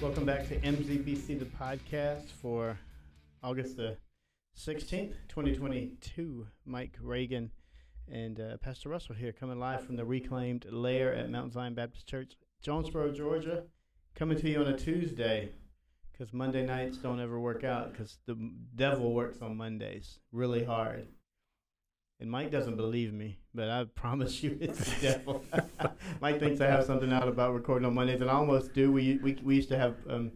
Welcome back to MZBC, the podcast for August the 16th, 2022. Mike Reagan and uh, Pastor Russell here, coming live from the reclaimed lair at Mount Zion Baptist Church, Jonesboro, Georgia. Coming to you on a Tuesday because Monday nights don't ever work out because the devil works on Mondays really hard. And Mike doesn't believe me, but I promise you it's the devil. Mike thinks I have something out about recording on Mondays, and I almost do. We we, we used to have um,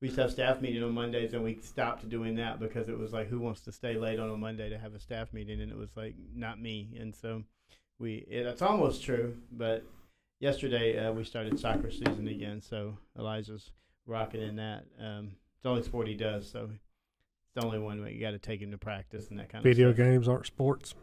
we used to have staff meeting on Mondays, and we stopped doing that because it was like, who wants to stay late on a Monday to have a staff meeting? And it was like, not me. And so we it, it's almost true, but yesterday uh, we started soccer season again, so Elijah's rocking in that. Um, it's the only sport he does, so it's the only one where you got to take him to practice and that kind Video of. Video games aren't sports.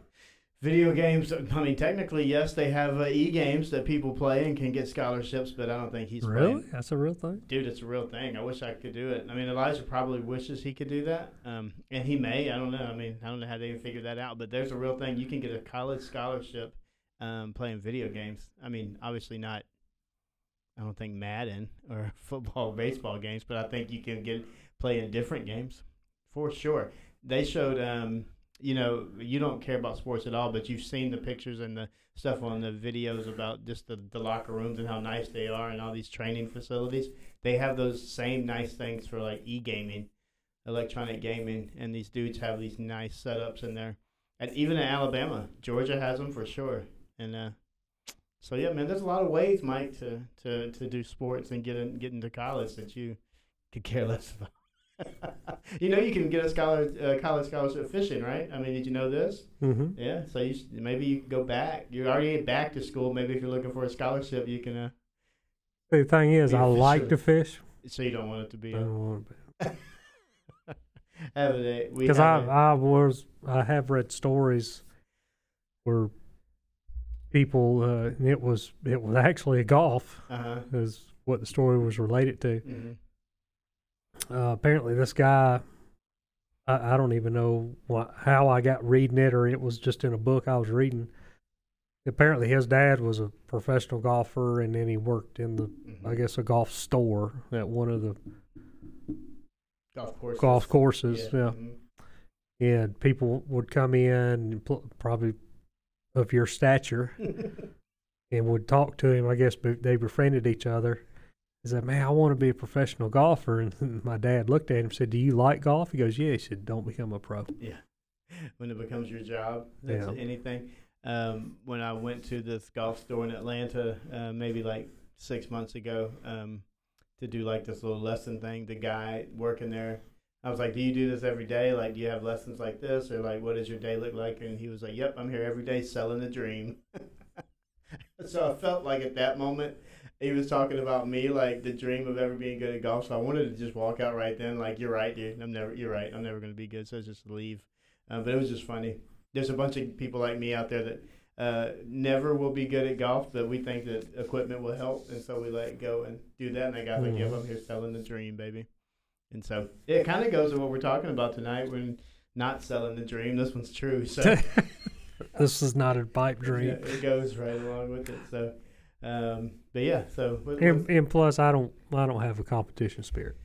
Video games. I mean, technically, yes, they have uh, e games that people play and can get scholarships, but I don't think he's really? playing. That's a real thing. Dude, it's a real thing. I wish I could do it. I mean, Elijah probably wishes he could do that, um, and he may. I don't know. I mean, I don't know how they even figured that out, but there's a real thing. You can get a college scholarship um, playing video games. I mean, obviously not. I don't think Madden or football, baseball games, but I think you can get play in different games for sure. They showed, um, you know, you don't care about sports at all, but you've seen the pictures and the stuff on the videos about just the, the locker rooms and how nice they are and all these training facilities. They have those same nice things for like e gaming, electronic gaming, and these dudes have these nice setups in there. And even in Alabama, Georgia has them for sure. And uh, so yeah, man, there's a lot of ways, Mike, to to, to do sports and get in, get into college that you could care less about. you know, you can get a scholar uh, college scholarship fishing, right? I mean, did you know this? Mm-hmm. Yeah, so you should, maybe you can go back. You're already back to school. Maybe if you're looking for a scholarship, you can. Uh, The thing is, I like to fish. so you don't want it to be. I don't want to it. Because I I was I have read stories where people uh, it was it was actually a golf uh-huh. is what the story was related to. hmm Uh, apparently, this guy, I, I don't even know how I got reading it, or it was just in a book I was reading. Apparently, his dad was a professional golfer, and then he worked in the, hmm I guess, a golf store at one of the golf course. golf courses. Yeah, mhm. and people would come in, pl- probably of your stature, and would talk to him. I guess they befriended each other. He said, "Man, I want to be a professional golfer." And my dad looked at him and said, "Do you like golf?" He goes, "Yeah." He said, "Don't become a pro." Yeah. When it becomes your job, that's Yeah. anything. Um, when I went to this golf store in Atlanta, uh, maybe like six months ago, um, to do like this little lesson thing, the guy working there, I was like, "Do you do this every day? Like, do you have lessons like this, or like, what does your day look like?" And he was like, "Yep, I'm here every day selling the dream." so I felt like at that moment, he was talking about me, like the dream of ever being good at golf. So I wanted to just walk out right then, like, "You're right, dude. I'm never. You're right. I'm never going to be good." So I just leave. Uh, but it was just funny. There's a bunch of people like me out there that uh, never will be good at golf, but we think that equipment will help, and so we let go and do that. And that guy's like, "Yep, Mhm. I'm here selling the dream, baby." And so it kind of goes to what we're talking about tonight. We're not selling the dream. This one's true. So this is not a pipe dream. yeah, it goes right along with it. So, um, but yeah. So what, And, and plus, I don't, I don't have a competition spirit.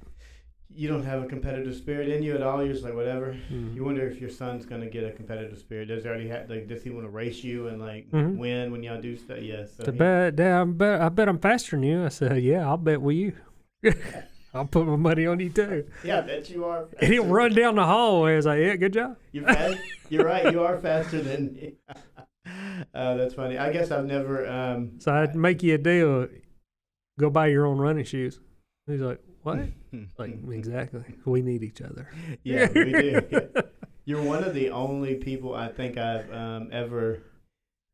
you don't have a competitive spirit in you at all. You're just like whatever. Mhm. You wonder if your son's gonna get a competitive spirit. Does he already have like? Does he want to race you and like Mhm. win when y'all do stuff? Yes. so To bet, Dad, I bet, I bet I'm faster than you. I said, yeah, I'll bet with you. I'll put my money on you too. Yeah, I bet you are. And he'll run down the hallway. As like, yeah, good job. You're fast. You're right. You are faster than me. uh, that's funny. I guess I've never. Um, So I'd make you a deal. Go buy your own running shoes. He's like, what? Like, exactly. We need each other. yeah, we do. Yeah. You're one of the only people I think I've um, ever.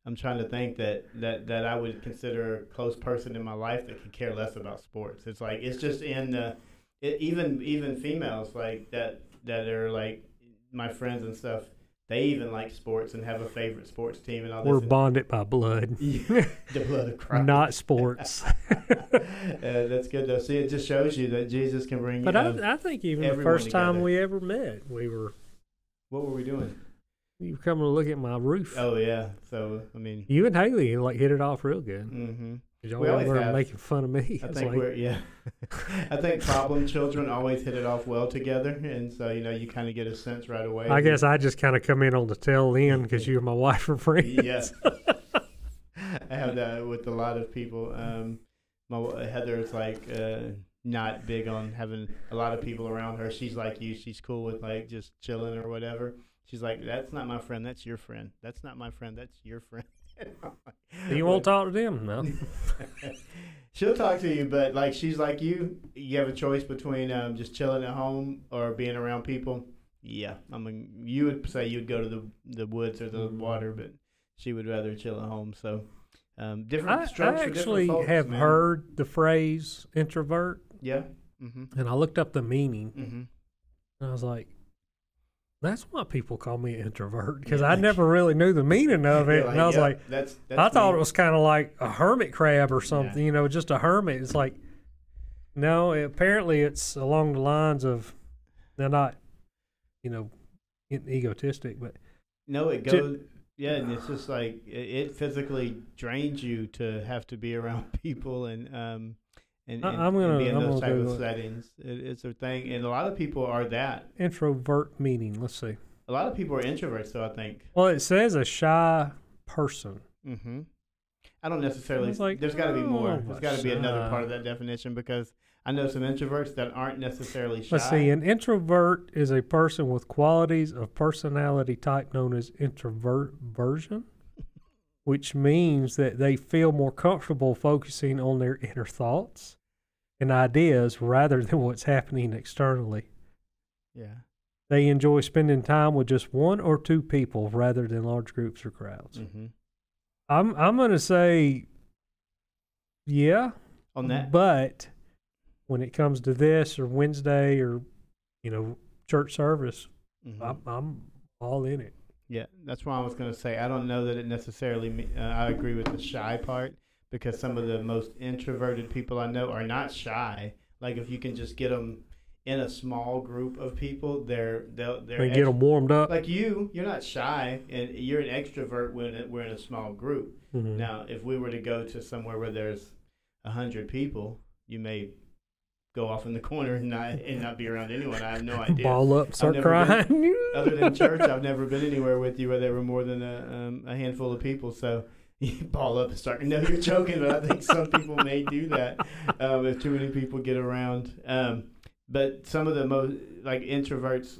I'm trying to think that, that, that I would consider a close person in my life that could care less about sports. It's like it's just in the, it, even even females like that that are like my friends and stuff. They even like sports and have a favorite sports team and all this. We're bonded by blood, the blood of Christ. not sports. uh, that's good though. See, it just shows you that Jesus can bring. But I, I think even the everyone first time together. we ever met, we were what were we doing? you were coming to look at my roof. Oh yeah. So I mean, You and Haley like hit it off real good. hmm Y'all We always were have. making fun of me. I It's think like, we're yeah. I think problem children always hit it off well together, and so you know you kind of get a sense right away. I guess I just kind of come in on the tail end because you and my wife are friends. yes. I have that with a lot of people. Um, my w- Heather's like uh, not big on having a lot of people around her. She's like you. She's cool with like just chilling or whatever. She's like, that's not my friend. That's your friend. That's not my friend. That's your friend. You won't talk to them, no? She'll talk to you, but like she's like you. You have a choice between um, just chilling at home or being around people. Yeah, I mean, you would say you'd go to the the woods or the water, but she would rather chill at home. So, um, different I, I strokes different actually folks, have man. heard the phrase introvert, Yeah. Mm-hmm. and I looked up the meaning, Mm-hmm. and I was like, "That's why people call me an introvert," because Yeah. I never really knew the meaning of it, and I was like, that's, that's I thought me. it was kind of like a hermit crab or something, you know, just a hermit. It's like, no, apparently it's along the lines of they're not, you know, egotistic, but No, it goes. Yeah, and it's just like it, it physically drains you to have to be around people and um and, I'm gonna- be in I'm those gonna type of settings. It, it's a thing, and a lot of people are that. introvert meaning. Let's see. A lot of people are introverts, though. I think. Well, it says a shy person. Mm-hmm. I don't necessarily. Like, there's got to be more. oh, There's got to be another part of that definition because I know some introverts that aren't necessarily shy. Let's see. An introvert is a person with qualities of personality type known as introversion, which means that they feel more comfortable focusing on their inner thoughts and ideas rather than what's happening externally. Yeah. They enjoy spending time with just one or two people rather than large groups or crowds. Mm-hmm. I'm I'm gonna say, yeah, On that. but when it comes to this or Wednesday or you know church service, mhm. I'm, I'm all in it. Yeah, that's why I was going to say I don't know that it necessarily. Uh, I agree with the shy part because some of the most introverted people I know are not shy. Like if you can just get them in a small group of people, they're they'll they're And get ex- them warmed up. like you. You're not shy, and you're an extrovert when we're in a small group. Mhm. Now, if we were to go to somewhere where there's a hundred people, you may go off in the corner and not and not be around anyone. I have no idea Ball up, start never been- crying. other than church, I've never been anywhere with you where there were more than a, um, a handful of people. So you ball up and start. No, you're joking, but I think some people may do that um, if too many people get around. Um, but some of the most like introverts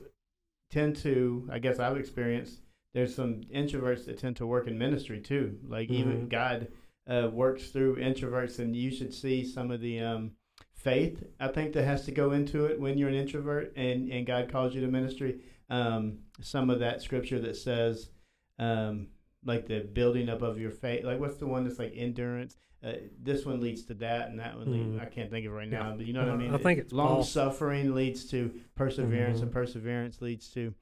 tend to, I guess I've experienced. There's some introverts that tend to work in ministry too. Like even Mhm. God uh, works through introverts, and you should see some of the um, faith I think that has to go into it when you're an introvert and and God calls you to ministry. Um, some of that scripture that says, um, like the building up of your faith. Like what's the one that's like endurance? Uh, this one leads to that, and that one leads. Mhm. I can't think of right Yeah. now, but you know what I mean. I think it's long Paul. suffering leads to perseverance, Mhm. and perseverance leads to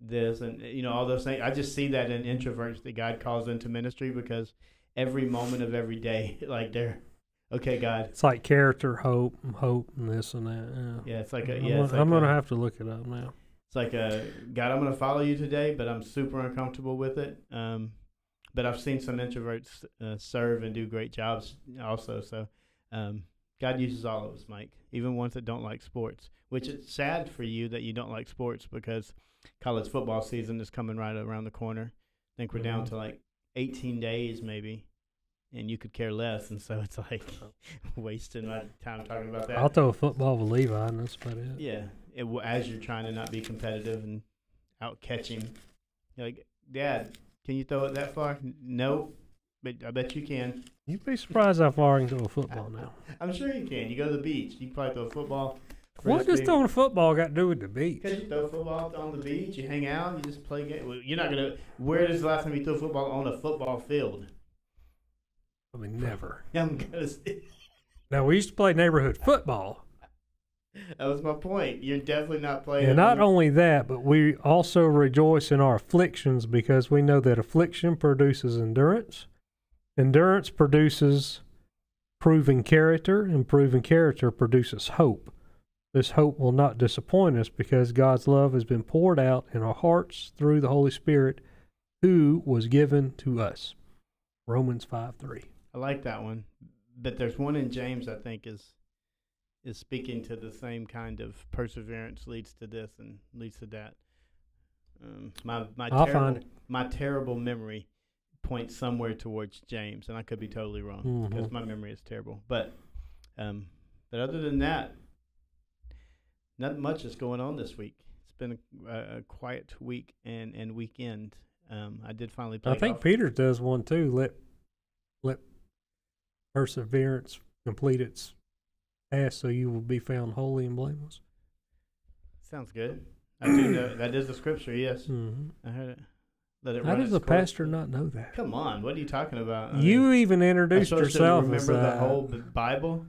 this, and you know all those things. I just see that in introverts that God calls into ministry because every moment of every day, like they're okay, God. It's like character, hope, and hope, and this and that. Yeah. Yeah, it's like a I'm, yeah. gonna, It's like I'm gonna a- have to look it up now. It's like a God. I'm going to follow you today, but I'm super uncomfortable with it. Um, but I've seen some introverts uh, serve and do great jobs also. So um, God uses all of us, Mike, even ones that don't like sports. Which it's sad for you that you don't like sports because college football season is coming right around the corner. I think we're down to like 18 days maybe, and you could care less. And so it's like uh-huh. wasting my time talking about that. I'll throw a football with Levi, and that's about it. Yeah, it, as you're trying to not be competitive and out catch him. You're like, Dad, can you throw it that far? N- No, but I bet you can. You'd be surprised how far I can throw a football now. I'm sure you can. You go to the beach, you can probably throw a football. What does throwing a football got to do with the beach? Because you throw football on the beach, you hang out, you just play game. You're not gonna. Where is the last time you threw football on a football field? I mean, never. I'm gonna. Say, Now we used to play neighborhood football, that was my point. You're definitely not playing. and not only that, but we also rejoice in our afflictions because we know that affliction produces endurance. Endurance produces proven character, and proven character produces hope. This hope will not disappoint us because God's love has been poured out in our hearts through the Holy Spirit who was given to us. Romans 5 3. I like that one. but there's one in James I think is is speaking to the same kind of perseverance leads to this and leads to that. Um, my my I'll terrible my terrible memory points somewhere towards James, and I could be totally wrong because Mhm. my memory is terrible. But um, but other than that, not much is going on this week. It's been a, a, quiet week and and weekend. Um, I did finally play. I think golf. Peters does one too. Let perseverance complete its task, so you will be found holy and blameless. sounds good. I do know that is the scripture. Yes, hmm I heard it. Let it How does course. pastor not know that? Come on, what are you talking about? I you mean, even introduced yourself remember the that. whole Bible.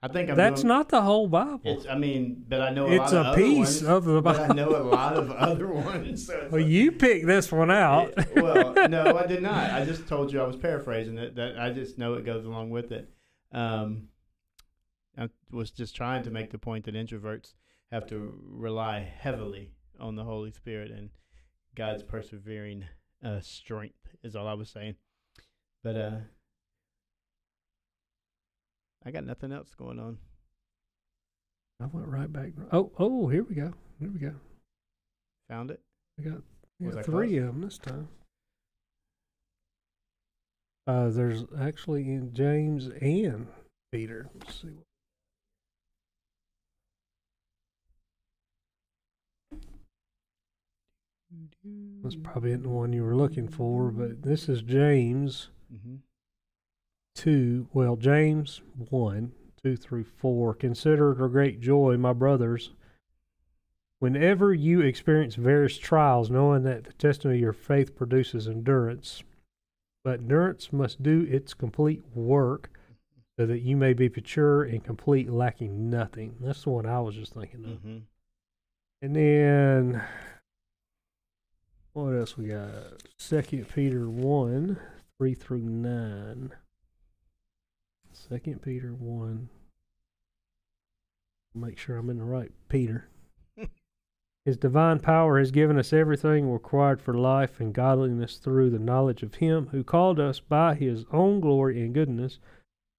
I think I'm. That's doing, not the whole Bible. It's. I mean, but I know a It's lot a of piece other ones, of the but I know a lot of other ones. So Well, like- you picked this one out. Yeah, well, no, I did not. I just told you I was paraphrasing it. That I just know it goes along with it. Um, I was just trying to make the point that introverts have to rely heavily on the Holy Spirit and God's persevering uh, strength. Is all I was saying. But uh, I got nothing else going on. I went right back. Oh, oh, here we go. Here we go. Found it. We got, we got three close? of them this time. Uh, there's actually in James and Peter. Let's see. That's probably not the one you were looking for, but this is James Mm-hmm. 2, well, James 1, 2 through 4. Consider it a great joy, my brothers, whenever you experience various trials, knowing that the testing of your faith produces endurance. But endurance must do its complete work so that you may be mature and complete, lacking nothing. That's the one I was just thinking of. Mm-hmm. And then, what else we got? Second Peter 1, 3 through 9. Second Peter 1. Make sure I'm in the right Peter. His divine power has given us everything required for life and godliness through the knowledge of Him who called us by His own glory and goodness.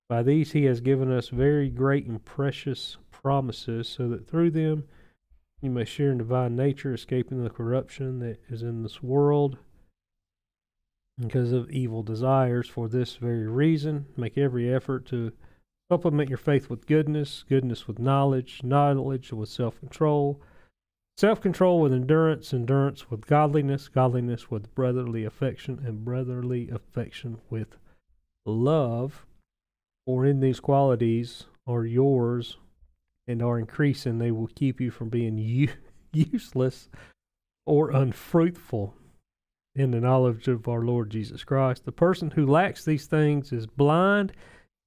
By these He has given us very great and precious promises, so that through them you may share in divine nature, escaping the corruption that is in this world Mm-hmm. because of evil desires. For this very reason, make every effort to supplement your faith with goodness, goodness with knowledge, knowledge with self control, self control with endurance, endurance with godliness, godliness with brotherly affection, and brotherly affection with love. For in these qualities are yours and are increasing, they will keep you from being u- useless or unfruitful in the knowledge of our Lord Jesus Christ. The person who lacks these things is blind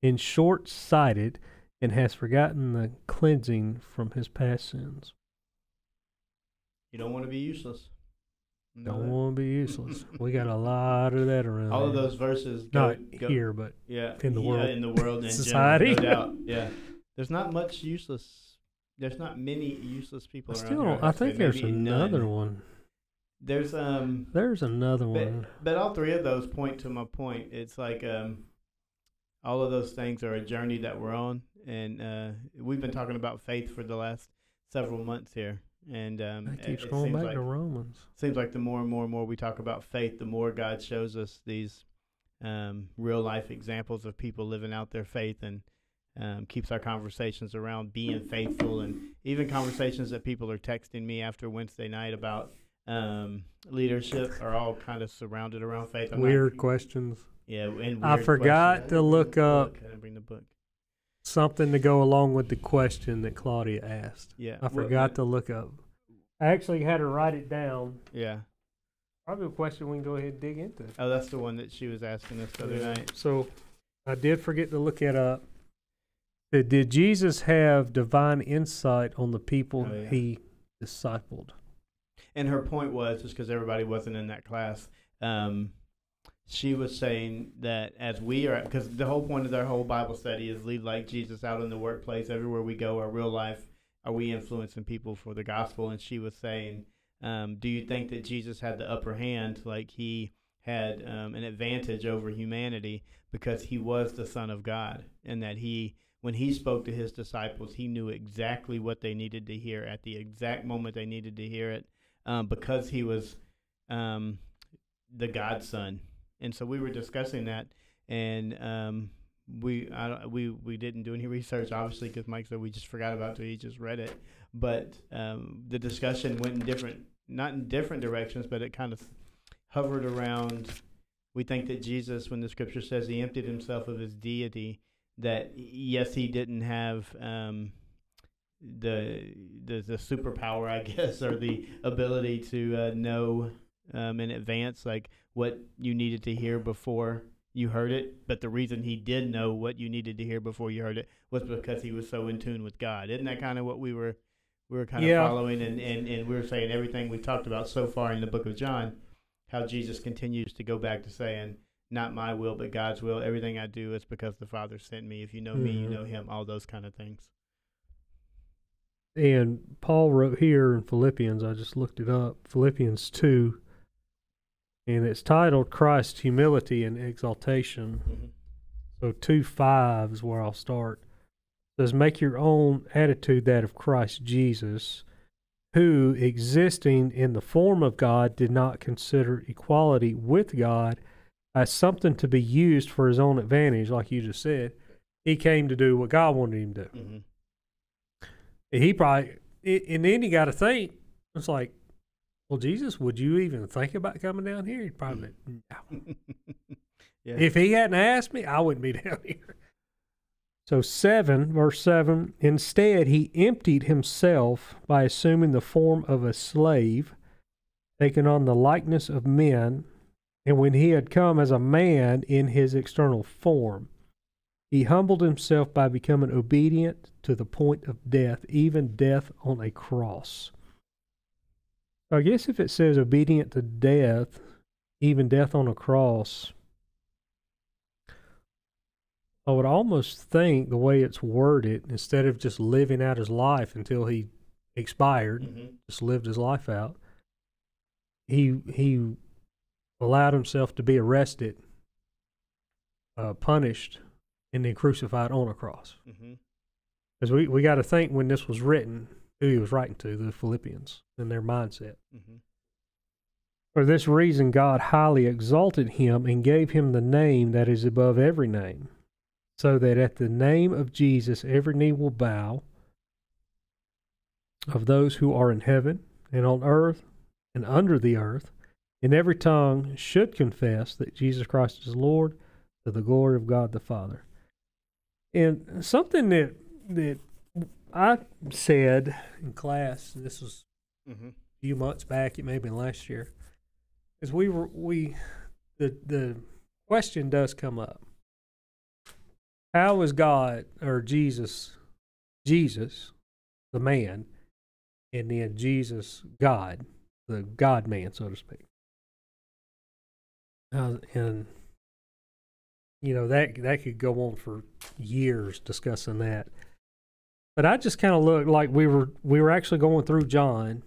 and short sighted and has forgotten the cleansing from his past sins. You don't want to be useless. Don't want to be useless. we got a lot of that around. All of those verses go, Not go- here, but yeah, in the yeah, world. in the world in Society. general, no doubt. Yeah, there's not much useless. There's not many useless people I still here, don't. I think there's another none. one. There's um, There's another one. but all three of those point to my point. It's like um, all of those things are a journey that we're on, and uh, we've been talking about faith for the last several months here, and um, That it- keeps it going seems back like to Romans. seems like the more and more and more we talk about faith, the more God shows us these um, real life examples of people living out their faith and um, keeps our conversations around being faithful and even conversations that people are texting me after Wednesday night about um, leadership are all kind of surrounded around faith. I'm not- Weird questions. yeah, and I forgot questions. to I didn't bring look up- book. I bring the book. Something to go along with the question that Claudia asked. Yeah, I Well, forgot to look up. I actually had to write it down. Yeah. Probably a question we can go ahead and dig into. Oh, that's the one that she was asking us the other Yeah. night. So I did forget to look it up. Did, did Jesus have divine insight on the people Oh, yeah. he discipled? And her point was just because everybody wasn't in that class um, she was saying that as we are because the whole point of their whole bible study is lead like jesus out in the workplace. Everywhere we go our real life are we influencing people for the gospel? And she was saying um, do you think that jesus had the upper hand like he had um, an advantage over humanity because he was the Son of God, and that he, when he spoke to his disciples, he knew exactly what they needed to hear at the exact moment they needed to hear it, um, because he was um, the Godson. And so we were discussing that, and um, we I, we we didn't do any research, obviously, because Mike said we just forgot about it. He just read it, but um, the discussion went in different, not in different directions, but it kind of hovered around. We think that Jesus, when the Scripture says he emptied himself of his deity, that yes, he didn't have um, the, the the superpower, I guess, or the ability to uh, know um, in advance, like what you needed to hear before you heard it. But the reason he did know what you needed to hear before you heard it was because he was so in tune with God. Isn't that kind of what we were we were kind Yeah. of following? And, and, and we were saying everything we talked about so far in the book of John, how Jesus continues to go back to saying, not my will, but God's will. Everything I do is because the Father sent me. If you know me, you Mhm. know him, all those kind of things. And Paul wrote here in Philippians, I just looked it up, Philippians 2, and it's titled Christ's Humility and Exaltation. So 2 5 is where I'll start. It says, Make your own attitude that of Christ Jesus, who, existing in the form of God, did not consider equality with God as something to be used for his own advantage, like you just said. He came to do what God wanted him to do. hmm He probably, and then you got to think, it's like, well, Jesus, would you even think about coming down here? He'd probably, no. yeah. If he hadn't asked me, I wouldn't be down here. So, 7, verse 7 Instead, he emptied himself by assuming the form of a slave, taking on the likeness of men. And when he had come as a man in his external form, he humbled himself by becoming obedient to the point of death, even death on a cross. I guess if it says obedient to death, even death on a cross, I would almost think the way it's worded, instead of just living out his life until he expired, Mhm. just lived his life out, he he allowed himself to be arrested, uh, punished, and then crucified on a cross. Because we, we got to think when this was written, who he was writing to, the Philippians, and their mindset. Mhm. For this reason, God highly exalted him and gave him the name that is above every name, so that at the name of Jesus every knee will bow of those who are in heaven and on earth and under the earth, and every tongue should confess that Jesus Christ is Lord to the glory of God the Father. And something that that I said in class, this was Mhm. a few months back, it may have been last year, is we were we the the question does come up. How is God or Jesus Jesus, the man, and then Jesus God, the God man, so to speak. Uh, and you know that that could go on for years discussing that. But I just kind of looked like we were we were actually going through John.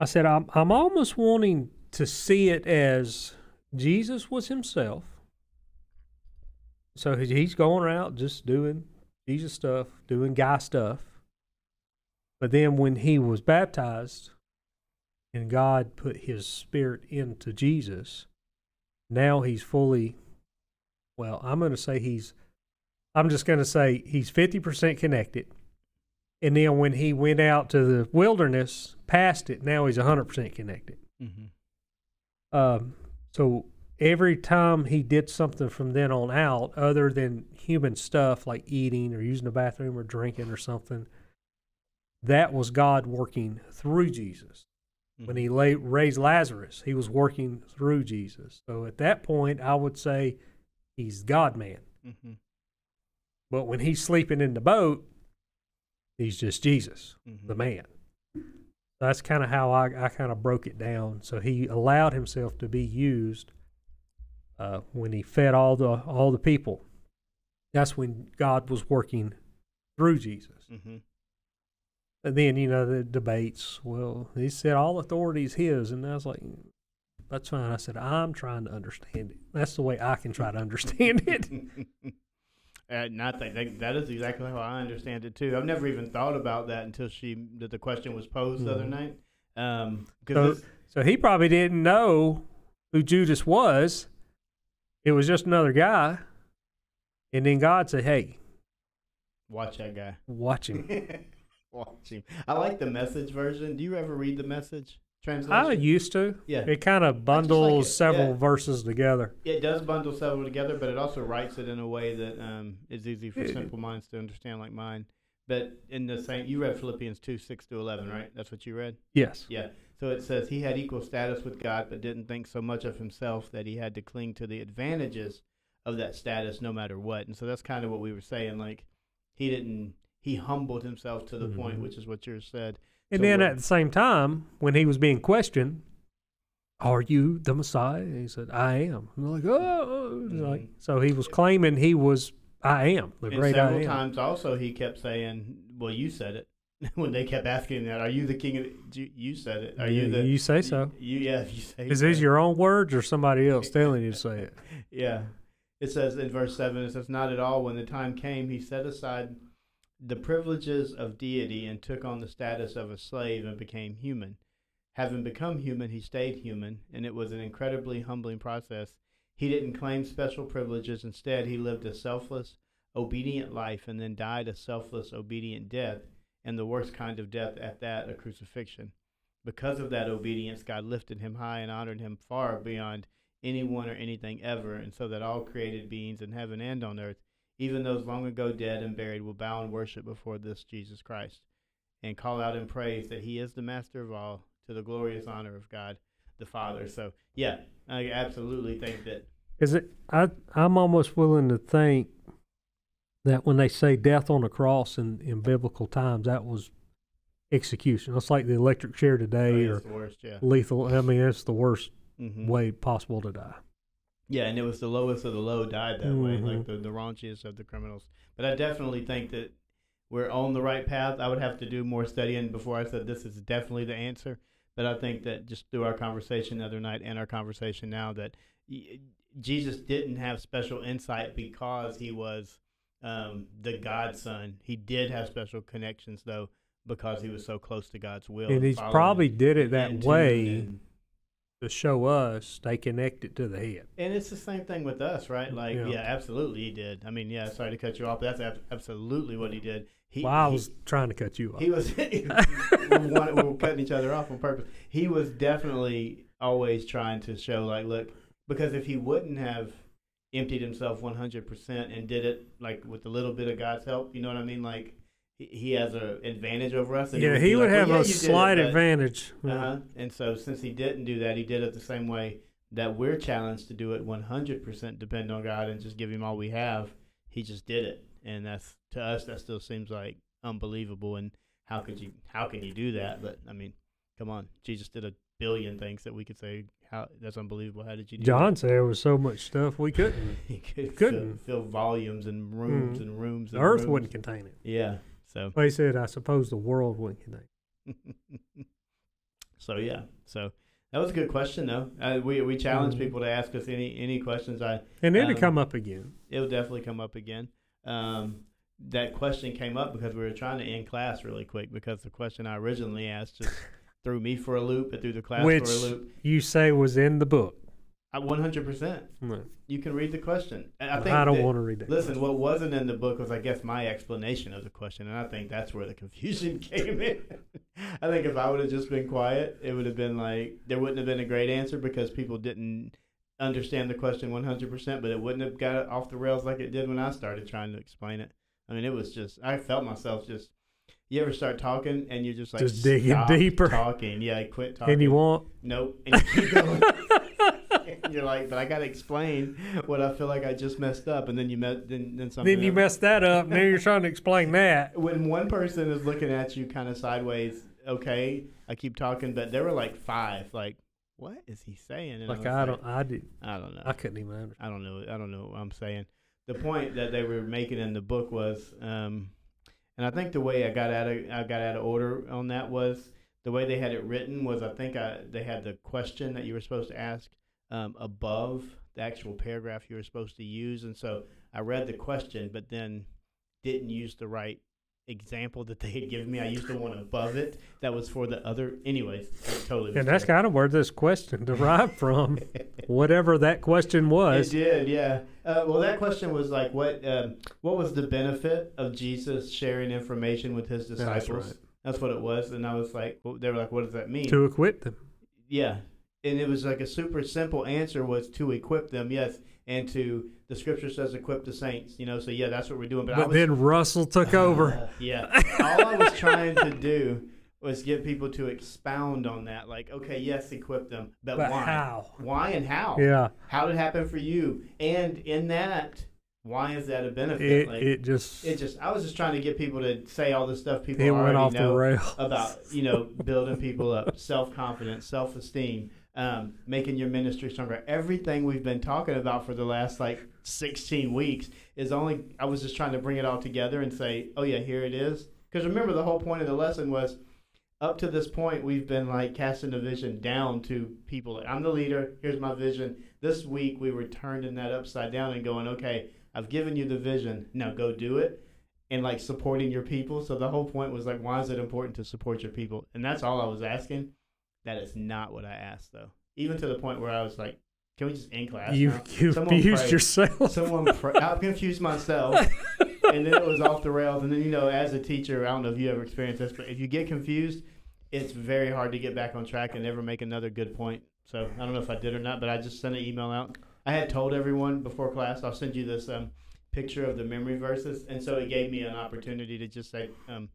I said I'm I'm almost wanting to see it as Jesus was himself. So he- he's going around just doing Jesus stuff, doing guy stuff. But then when he was baptized and God put his spirit into Jesus, now he's fully well, I'm going to say he's I'm just going to say he's 50% connected. And then when he went out to the wilderness, past it, now he's 100% connected. Mhm. Um, so every time he did something from then on out, other than human stuff like eating or using the bathroom or drinking or something, that was God working through Jesus. When he la- raised Lazarus, he was working through Jesus. So at that point, I would say he's God man. Mhm. But when he's sleeping in the boat, he's just Jesus, Mhm. the man. That's kind of how I, I kind of broke it down. So he allowed himself to be used uh, when he fed all the all the people. That's when God was working through Jesus. Mhm. And then you know the debates. Well, he said all authority is his, and I was like, That's fine. I said, I'm trying to understand it. That's the way I can try to understand it. And I think that, that is exactly how I understand it too. I've never even thought about that until she that the question was posed the other Mhm. night. Um, So, so he probably didn't know who Judas was. It was just another guy. And then God said, Hey, watch that guy. watch him. watch him. I like the message version. Do you ever read the message translation? I used to. yeah, It kind of bundles it, several yeah. verses together. it does bundle several together, but it also writes it in a way that um, is easy for simple minds to understand, like mine. But in the same, you read Philippians two six to eleven, right? That's what you read. Yes. Yeah. So it says he had equal status with God, but didn't think so much of himself that he had to cling to the advantages of that status no matter what. And so that's kind of what we were saying. Like he didn't, he humbled himself to the point, Mhm. which is what yours said. And So then at the same time, when he was being questioned, are you the Messiah? And he said, I am. And they're like, oh, like Mhm. so he was claiming he was I am, the and great I several am. times also he kept saying, well, you said it. when they kept asking that, are you the king of, you, you said it. Are you Yeah, the, you say so. You, yeah, you say Is so. these your own words or somebody else telling you to say it? Yeah. It says in verse 7, it says, Not at all. When the time came, he set aside the privileges of deity and took on the status of a slave and became human. Having become human, he stayed human, and it was an incredibly humbling process. He didn't claim special privileges. Instead, he lived a selfless, obedient life and then died a selfless, obedient death, and the worst kind of death at that, a crucifixion. Because of that obedience, God lifted him high and honored him far beyond anyone or anything ever, and so that all created beings in heaven and on earth, even those long ago dead and buried, will bow and worship before this Jesus Christ, and call out in praise that He is the Master of all, to the glorious honor of God the Father. So, yeah, I absolutely think that. Is it? I I'm almost willing to think that when they say death on the cross in, in biblical times, that was execution. It's like the electric chair today oh, or the worst, yeah. lethal. I mean, it's the worst hmm way possible to die. Yeah, and it was the lowest of the low died that way, like Mhm. the, the raunchiest of the criminals. But I definitely think that we're on the right path. I would have to do more studying before I said this is definitely the answer. But I think that just through our conversation the other night and our conversation now, that Jesus didn't have special insight because he was um, the Godson. He did have special connections, though, because he was so close to God's will. And he's following probably it did it that in way and- to show us stay connected to the head. And it's the same thing with us, right? Mm, like, Yeah. yeah, absolutely, he did. I mean, yeah, sorry to cut you off, but that's absolutely what he did. He, well, I he- was trying to cut you off. he was we, were cutting each other off on purpose. He was definitely always trying to show, like, look, because if he wouldn't have emptied himself one hundred percent and did it like with a little bit of God's help, you know what I mean? Like, he, has an advantage over us. yeah, he would like, have well, yeah, a it, slight but- advantage. uh-huh. And so, since he didn't do that, he did it the same way that we're challenged to do it 100% depend on God and just give him all we have. He just did it. And that's to us that still seems like unbelievable and how could you how can you do that? But I mean, come on. Jesus did a billion things that we could say how that's unbelievable. How did you do John said there was so much stuff we couldn't. he could couldn't. Fill, fill volumes and rooms Mm. and rooms The earth rooms. wouldn't contain it. Yeah. So Well, he said, I suppose the world wouldn't contain so yeah, so that was a good question though. Uh, we we challenge Mhm. people to ask us any any questions. I And then it Um, come up again. it'll definitely come up again. Um, that question came up because we were trying to end class really quick because the question I originally asked just threw me for a loop. It threw the class Which for a loop. you say was in the book. One hundred percent. You can read the question. I I, don't that- want to read that. Listen, what wasn't in the book was, I guess, my explanation of the question, and I think that's where the confusion came in. I think if I would have just been quiet, it would have been like there wouldn't have been a great answer because people didn't understand the question 100%, but it wouldn't have got off the rails like it did when I started trying to explain it. I mean, it was just I felt myself just. You ever start talking and you're just like Just digging deeper." talking? Yeah, I quit talking. and you want? Nope. And you keep going. You're like, but I got to explain what I feel like I just messed up, and then you met, then then something. then you else. messed that up. Now you're trying to explain that. When one person is looking at you kind of sideways, okay, I keep talking, but there were like five. Like, what is he saying? And Like was I don't, I did, I don't know. I couldn't even understand. I don't know. I don't know what I'm saying. The point that they were making in the book was, um, and I think the way I got out of I got out of order on that was the way they had it written was I think I, they had the question that you were supposed to ask um, above the actual paragraph you were supposed to use, and so I read the question, but then didn't use the right example that they had given me. I used the one above it that was for the other. Anyways, totally. And that's kind of where this question derived from, whatever that question was. It did, yeah. Uh, well, that question was like, what um, what was the benefit of Jesus sharing information with his disciples? That's right. That's what it was, and I was like, well, they were like, what does that mean? To equip them. Yeah, and it was like a super simple answer was to equip them, yes, and to the scripture says equip the saints, you know. So yeah, that's what we're doing. But, But was, then Russell took over. Uh, yeah, all I was trying to do was get people to expound on that. Like, okay, yes, equip them, but, But why? how? Why and how? Yeah. How did it happen for you? And in that, why is that a benefit? It, like, it just it just I was just trying to get people to say all the stuff people already know about you know building people up, self confidence, self esteem, um, making your ministry stronger. Everything we've been talking about for the last like sixteen weeks is only. I was just trying to bring it all together and say, oh yeah, here it is. Because remember, the whole point of the lesson was. Up to this point, we've been like casting the vision down to people. I'm the leader. Here's my vision. This week, we were turning that upside down and going, okay, I've given you the vision. Now go do it and like supporting your people. So the whole point was like, why is it important to support your people? And that's all I was asking. That is not what I asked though. Even to the point where I was like, can we just end class? You now? you Someone abused yourself. Someone, pray. I confused myself, and then it was off the rails. And then you know, as a teacher, I don't know if you ever experienced this, but if you get confused, it's very hard to get back on track and never make another good point. So I don't know if I did or not, but I just sent an email out. I had told everyone before class, I'll send you this um, picture of the memory verses, and so it gave me an opportunity to just say, um,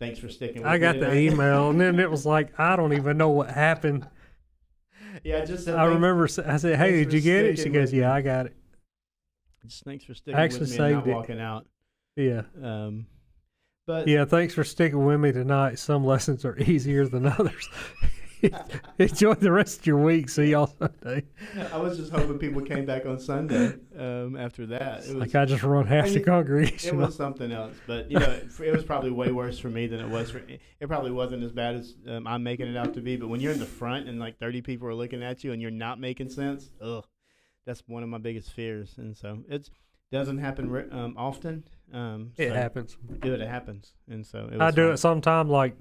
"Thanks for sticking." with me. I got the email, and then it was like, I don't even know what happened. yeah, I just said, I remember I said, "Hey, did you get it?" She goes, "Yeah. I got it." Just thanks for sticking actually with me and not saved it. walking out. Yeah, Um, but yeah. Thanks for sticking with me tonight. Some lessons are easier than others. Enjoy the rest of your week. See y'all Sunday. I was just hoping people came back on Sunday um, after that. It was, Like I just run half I the mean, congregation. it was something else, but you know, it, it was probably way worse for me than it was for. It probably wasn't as bad as um, I'm making it out to be. But when you're in the front and like 30 people are looking at you and you're not making sense, ugh, that's one of my biggest fears. And so it doesn't happen um, often. Um, it so happens. Good, it happens, and so it I was do fun. it sometime. Like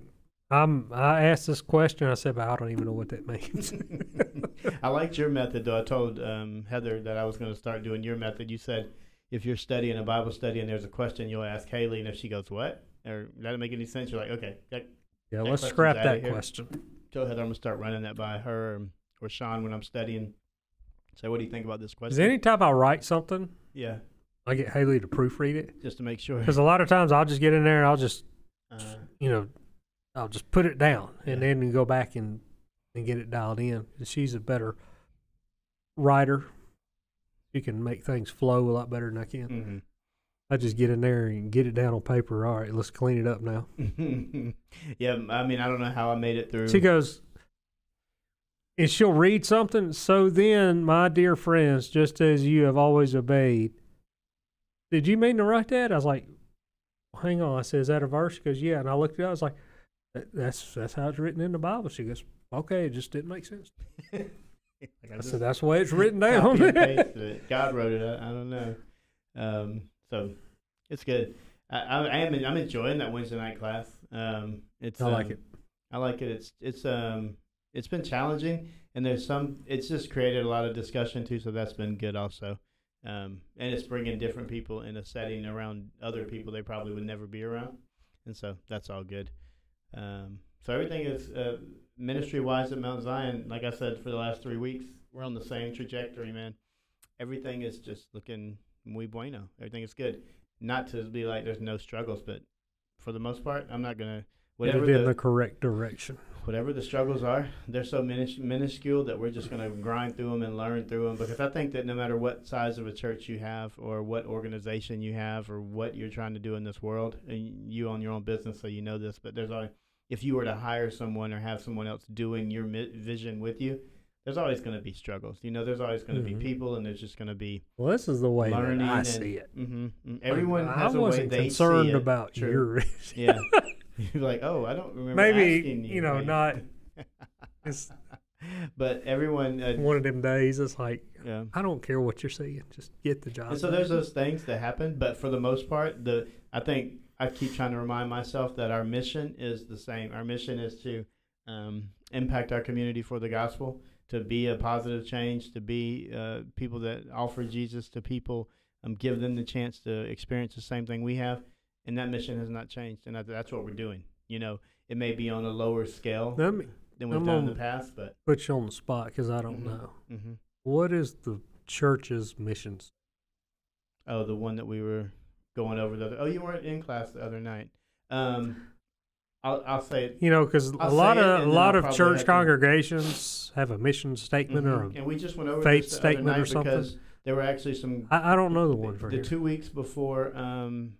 I'm. I asked this question. I said, "But I don't even know what that means." I liked your method, though. I told um, Heather that I was going to start doing your method. You said if you're studying a Bible study and there's a question, you'll ask Haley, and if she goes, "What?" or "That doesn't make any sense," you're like, "Okay." That, yeah, That let's scrap that question. tell Heather I'm going to start running that by her or, or Sean when I'm studying. Say, what do you think about this question? Because question? anytime I write something, yeah, I get Haley to proofread it. just to make sure. Because a lot of times I'll just get in there and I'll just, Uh, you know, I'll just put it down and Yeah. then go back and and get it dialed in. And she's a better writer. She can make things flow a lot better than I can. mhm. I just get in there and get it down on paper. All right, let's clean it up now. yeah, I mean, I don't know how I made it through. She goes, and she'll read something. So then, my dear friends, just as you have always obeyed, did you mean to write that? I was like, hang on. I said, is that a verse? She goes, yeah. And I looked at it up. I was like, "That- that's that's how it's written in the Bible. She goes, okay, it just didn't make sense. Like, I just said, that's the way it's written down. copy and pasted it. God wrote it. I, I don't know. Um, so it's good. I, I, I am. I'm enjoying that Wednesday night class. Um, it's. I like um, it. I like it. It's. It's. Um. It's been challenging, and there's some. It's just created a lot of discussion too. So that's been good also. Um, and it's bringing different people in a setting around other people they probably would never be around, and so that's all good. Um, so everything is uh, ministry wise at Mount Zion. Like I said, for the last three weeks, we're on the same trajectory, man. Everything is just looking muy bueno. Everything is good. Not to be like there's no struggles, but for the most part, I'm not gonna whatever Headed in the, the correct direction. Whatever the struggles are, they're so minis- minuscule that we're just going to grind through them and learn through them. Because I think that no matter what size of a church you have, or what organization you have, or what you're trying to do in this world, and you own your own business, so you know this. But there's always, if you were to hire someone or have someone else doing your mi- vision with you, there's always going to be struggles. You know, there's always going to Mhm. be people, and there's just going to be Well, this is the way learning. I and, see it. hmm Everyone Like, has I a way they concerned see it. about your. Yeah, You're like, oh, I don't remember. Maybe, asking you, you know, not- It's but everyone, uh, one of them days. It's like yeah. I don't care what you're seeing, just get the job. And so there's those things that happen, but for the most part, the I think I keep trying to remind myself that our mission is the same. Our mission is to um, impact our community for the gospel, to be a positive change, to be uh, people that offer Jesus to people, um, give them the chance to experience the same thing we have, and that mission has not changed, and that's what we're doing. You know, it may be on a lower scale Let me than we've I'm done in the past, but put you on the spot because I don't Mhm. know. hmm What is the church's missions? Oh, the one that we were going over the other. Oh, you weren't in class the other night. Um, I'll I'll say it. You know, because a lot of a lot I'll of church have congregations have a mission statement or Mhm. and we just went over faith statement or something? because there were actually some. I don't know the one for the here. two weeks before, um,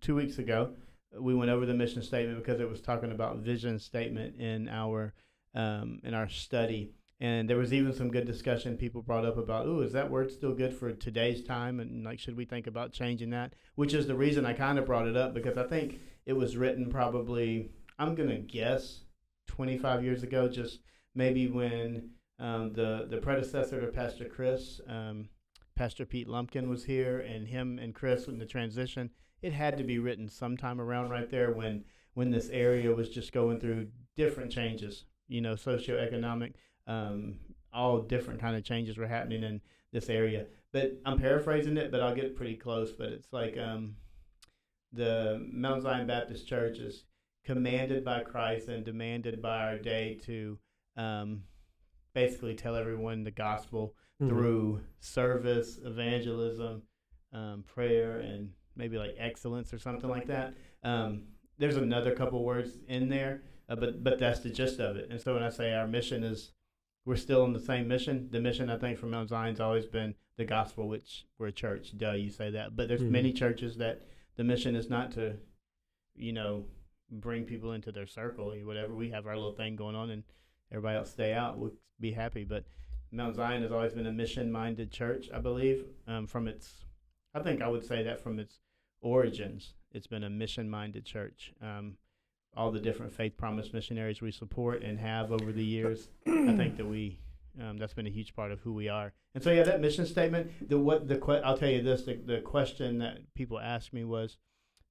two weeks ago, we went over the mission statement because it was talking about vision statement in our um, in our study. And there was even some good discussion people brought up about, ooh, is that word still good for today's time? And like, should we think about changing that? Which is the reason I kind of brought it up because I think it was written probably, I'm going to guess, 25 years ago, just maybe when um, the, the predecessor to Pastor Chris, um, Pastor Pete Lumpkin was here, and him and Chris in the transition, it had to be written sometime around right there when, when this area was just going through different changes, you know, socioeconomic um, all different kind of changes were happening in this area. But I'm paraphrasing it, but I'll get pretty close. But it's like um, the Mount Zion Baptist Church is commanded by Christ and demanded by our day to um, basically tell everyone the gospel Mhm. through service, evangelism, um, prayer, and maybe like excellence or something like that. Um, there's another couple words in there, uh, but but that's the gist of it. And so when I say our mission is, we're still on the same mission. The mission I think for Mount Zion's always been the gospel, which we're a church. Duh, you say that. But there's Mhm. many churches that the mission is not to, you know, bring people into their circle or whatever. We have our little thing going on, and everybody else stay out. We'll be happy. But Mount Zion has always been a mission-minded church, I believe, um, from its. I think I would say that from its origins, it's been a mission-minded church. Um, all the different faith promise missionaries we support and have over the years, I think that we um, that's been a huge part of who we are. And so yeah, that mission statement. The what the que- I'll tell you this: the, the question that people asked me was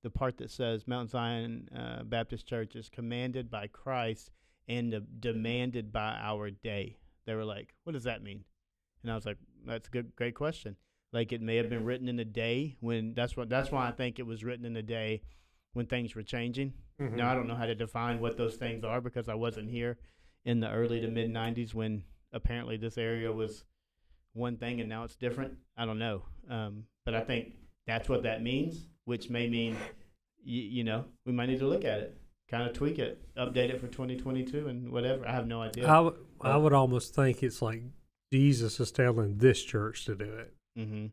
the part that says Mount Zion uh, Baptist Church is commanded by Christ and uh, demanded by our day. They were like, "What does that mean?" And I was like, "That's a good, great question." Like it may have been written in a day when that's what that's why I think it was written in a day when things were changing. Mhm. Now I don't know how to define what those things are because I wasn't here in the early to mid '90s when apparently this area was one thing and now it's different. I don't know, um, but I think that's what that means, which may mean y- you know we might need to look at it, kind of tweak it, update it for 2022 and whatever. I have no idea. I, w- I would almost think it's like Jesus is telling this church to do it hmm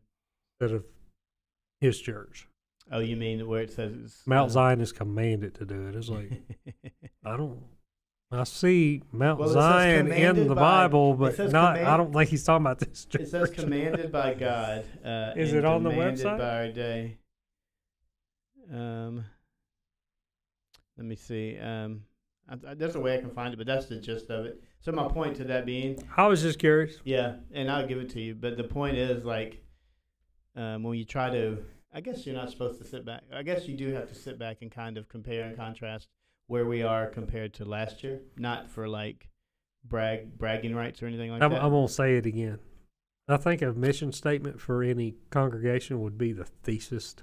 instead of his church. Oh, you mean where it says it's, Mount uh, Zion is commanded to do it. It's like I don't. I see Mount Well, Zion in the by- Bible, but says not. I don't think he's talking about this church. It says commanded by God. Uh, Is it on the demanded website? By our day. Um, let me see. Um, I, I, there's a way I can find it, but that's the gist of it. So my point to that being, I was just curious. yeah, and I'll give it to you. But the point is, like, um, when you try to, I guess you're not supposed to sit back. I guess you do have to sit back and kind of compare and contrast where we are compared to last year. Not for like brag bragging rights or anything like I'm, that. I'm gonna say it again. I think a mission statement for any congregation would be the thesis.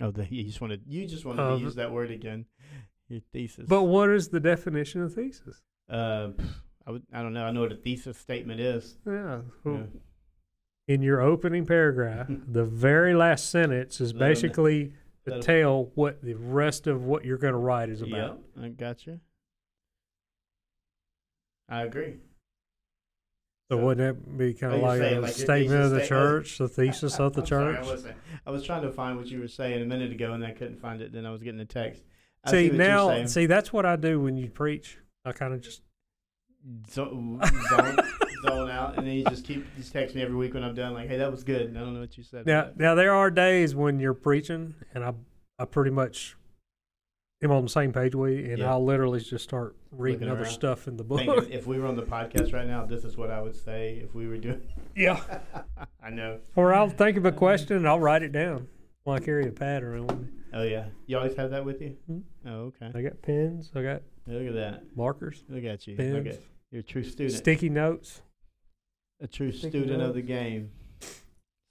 Oh, the, you just wanted you just wanted Uh, to use that word again. Your thesis. But what is the definition of thesis? uh, pff, I would I don't know. I know what a thesis statement is. Yeah. Yeah. In your opening paragraph, the very last sentence is Let basically to tell what the rest of what you're going to write is about. Yep, I got you. I agree. So, So- wouldn't that be kind Oh, of like saying a like statement of the sta- oh, church, the thesis of the I'm sorry, church? I, wasn't, I was trying to find what you were saying a minute ago, and I couldn't find it. Then I was getting a text. I see, you're now, see, that's what I do when you preach. I kind of just zone, zone, zone out, and then you just keep just text me every week when I'm done. Like, hey, that was good. I don't know what you said. now. Now there are days when you're preaching, and I, I pretty much, am on the same page with you, and Yeah. I'll literally just start reading Looking other around. stuff in the book. Think if, we were on the podcast right now, this is what I would say if we were doing. yeah. I know. Or I'll think of a question and I'll write it down while I carry a pad around with me. Oh yeah, you always have that with you. Mhm. Oh okay. I got pens. I got Look at that. markers, Look at you. pens, Look at you're a true student. sticky notes. a true sticky student of the game.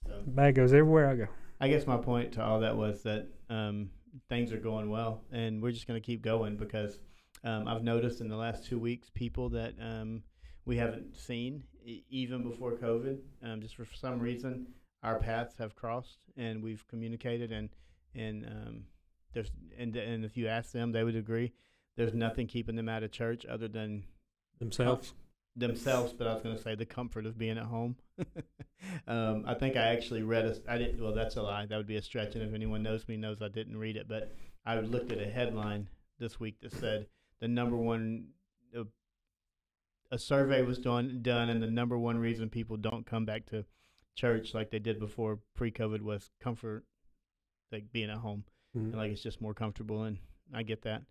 So. Bag goes everywhere I go. I guess my point to all that was that um, things are going well, and we're just going to keep going because um, I've noticed in the last two weeks people that um, we haven't seen e- even before COVID. Um, just for some reason, our paths have crossed, and we've communicated, and and um, there's and and if you ask them, they would agree. There's nothing keeping them out of church other than Themselves. themselves, but I was going to say the comfort of being at home. um, I think I actually read a. I didn't. Well, that's a lie. That would be a stretch. And if anyone knows me, knows I didn't read it. But I looked at a headline this week that said the number one. Uh, a survey was done done, and the number one reason people don't come back to church like they did before pre-COVID was comfort, like being at home Mhm. and like it's just more comfortable and I get that.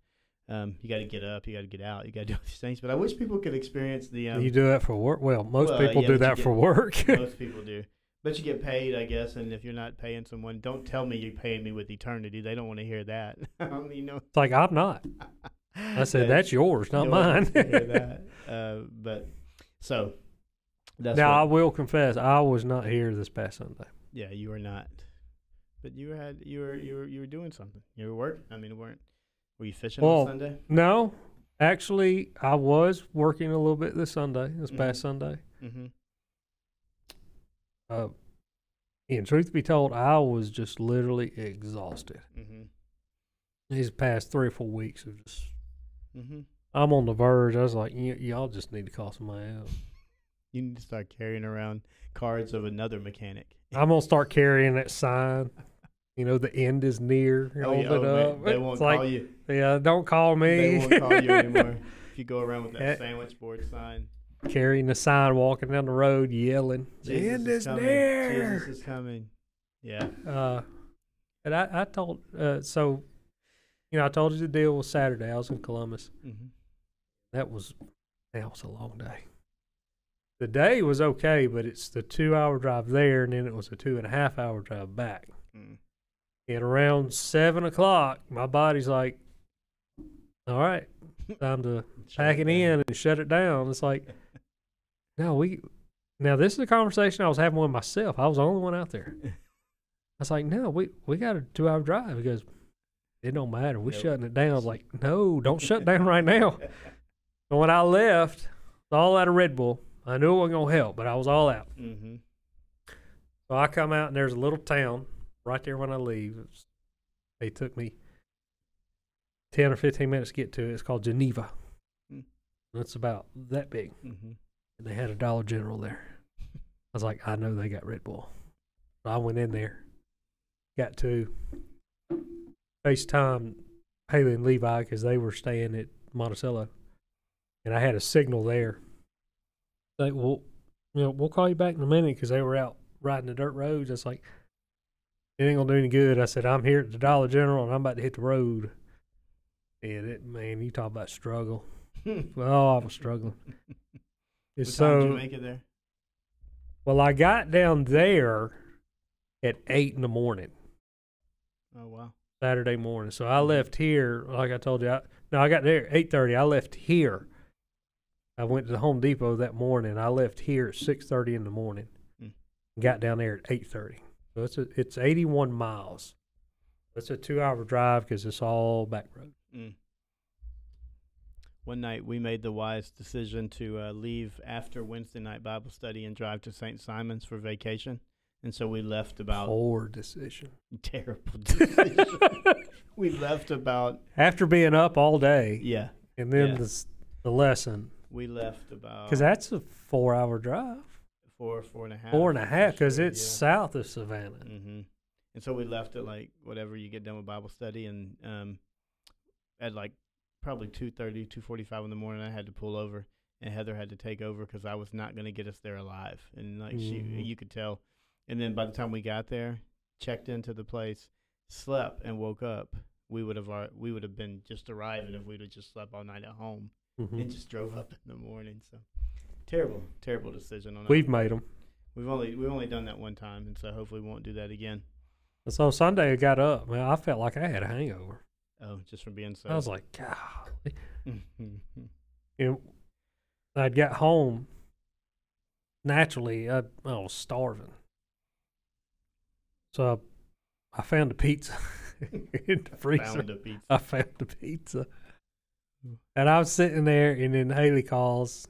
Um, you got to get up, you got to get out, you got to do all these things. But I wish people could experience the. Um, you do that for work. Well, most well, people yeah, do that get- for work. most people do, but you get paid, I guess. And if you're not paying someone, don't tell me you're paying me with eternity. They don't want to hear that. You know. it's like I'm not. I said Yeah, that's yours, not mine. want to hear that. Uh, but so that's now I will confess, I was not here this past Sunday. yeah, you were not. But you had you were you were you were doing something. You were working. I mean, weren't were you fishing Well, on Sunday? No, actually, I was working a little bit this Sunday, this past Mhm. Sunday. Mm-hmm. Uh, and truth be told, I was just literally exhausted. Mm-hmm. These past three or four weeks of just, Mm-hmm. I'm on the verge. I was like, y- y'all just need to call somebody out. You need to start carrying around cards of another mechanic. I'm gonna start carrying that sign. You know, the end is near. Oh, yeah, oh, man, up. They won't like, call you. yeah, don't call me. They won't call you anymore. If you go around with Eh. that sandwich board sign, Carrying the sign, walking down the road, yelling, "The Jesus end is is near." Jesus is coming. Yeah. Uh, and I, I told, uh, so, you know, I told you the deal was Saturday. I was in Columbus. Mm-hmm. That was, that was a long day. The day was okay, but it's the two hour drive there, and then it was a two and a half hour drive back. Mm. And around seven o'clock, my body's like, all right, time to pack it in and shut it down. It's like, no, we, now this is a conversation I was having with myself. I was the only one out there. I was like, no, we, we got a two hour drive. He goes, it don't matter. We're Nope. shutting it down. I was like, no, don't shut down right now. And when I left, it's all out of Red Bull. I knew it wasn't going to help, but I was all out. Mm-hmm. So I come out and there's a little town right there when I leave. They took me 10 or 15 minutes to get to it. It's called Geneva. Hmm. It's about that big. Mm-hmm. And they had a Dollar General there. I was like, I know they got Red Bull. So I went in there, got to FaceTime Haley and Levi because they were staying at Monticello. And I had a signal there. Like, well, you know, we'll call you back in a minute because they were out riding the dirt roads. It's like, it ain't gonna do any good. I said, I'm here at the Dollar General and I'm about to hit the road. And it, man, you talk about struggle. Oh, I was struggling. What It's time did so you make it there? well, I got down there at eight in the morning, Oh wow. Saturday morning. So I left here, like I told you. I, no, I got there at eight thirty. I left here. I went to the Home Depot that morning. I left here at six thirty in the morning. Hmm. Got down there at eight thirty. So it's a, it's eighty one miles. It's a two hour drive because it's all back road. Mm. One night we made the wise decision to uh, leave after Wednesday night Bible study and drive to St. Simon's for vacation. And so we left about Poor decision. terrible decision. we left about After being up all day, yeah. and then yeah. the the lesson We left about because that's a four hour drive. Four four and a half. Four and a half because sure, it's yeah. south of Savannah. Mm-hmm. And so we left at like whatever you get done with Bible study, and um, at like probably 2.30, 2.45 in the morning, I had to pull over, and Heather had to take over because I was not going to get us there alive, and like she, Mhm. you could tell. And then by the time we got there, checked into the place, slept, and woke up we would have our, we would have been just arriving if we'd have just slept all night at home Mhm. and just drove up in the morning. So terrible, terrible decision on that. We've made them. we've only we've only done that one time, and so hopefully we won't do that again. So Sunday I got up, man, I felt like I had a hangover. Oh, just from being so. I was like, God. And I'd got home. Naturally, I, I was starving. So I, I found a pizza in the freezer. Found a pizza. I found a pizza. And I was sitting there, and then Haley calls.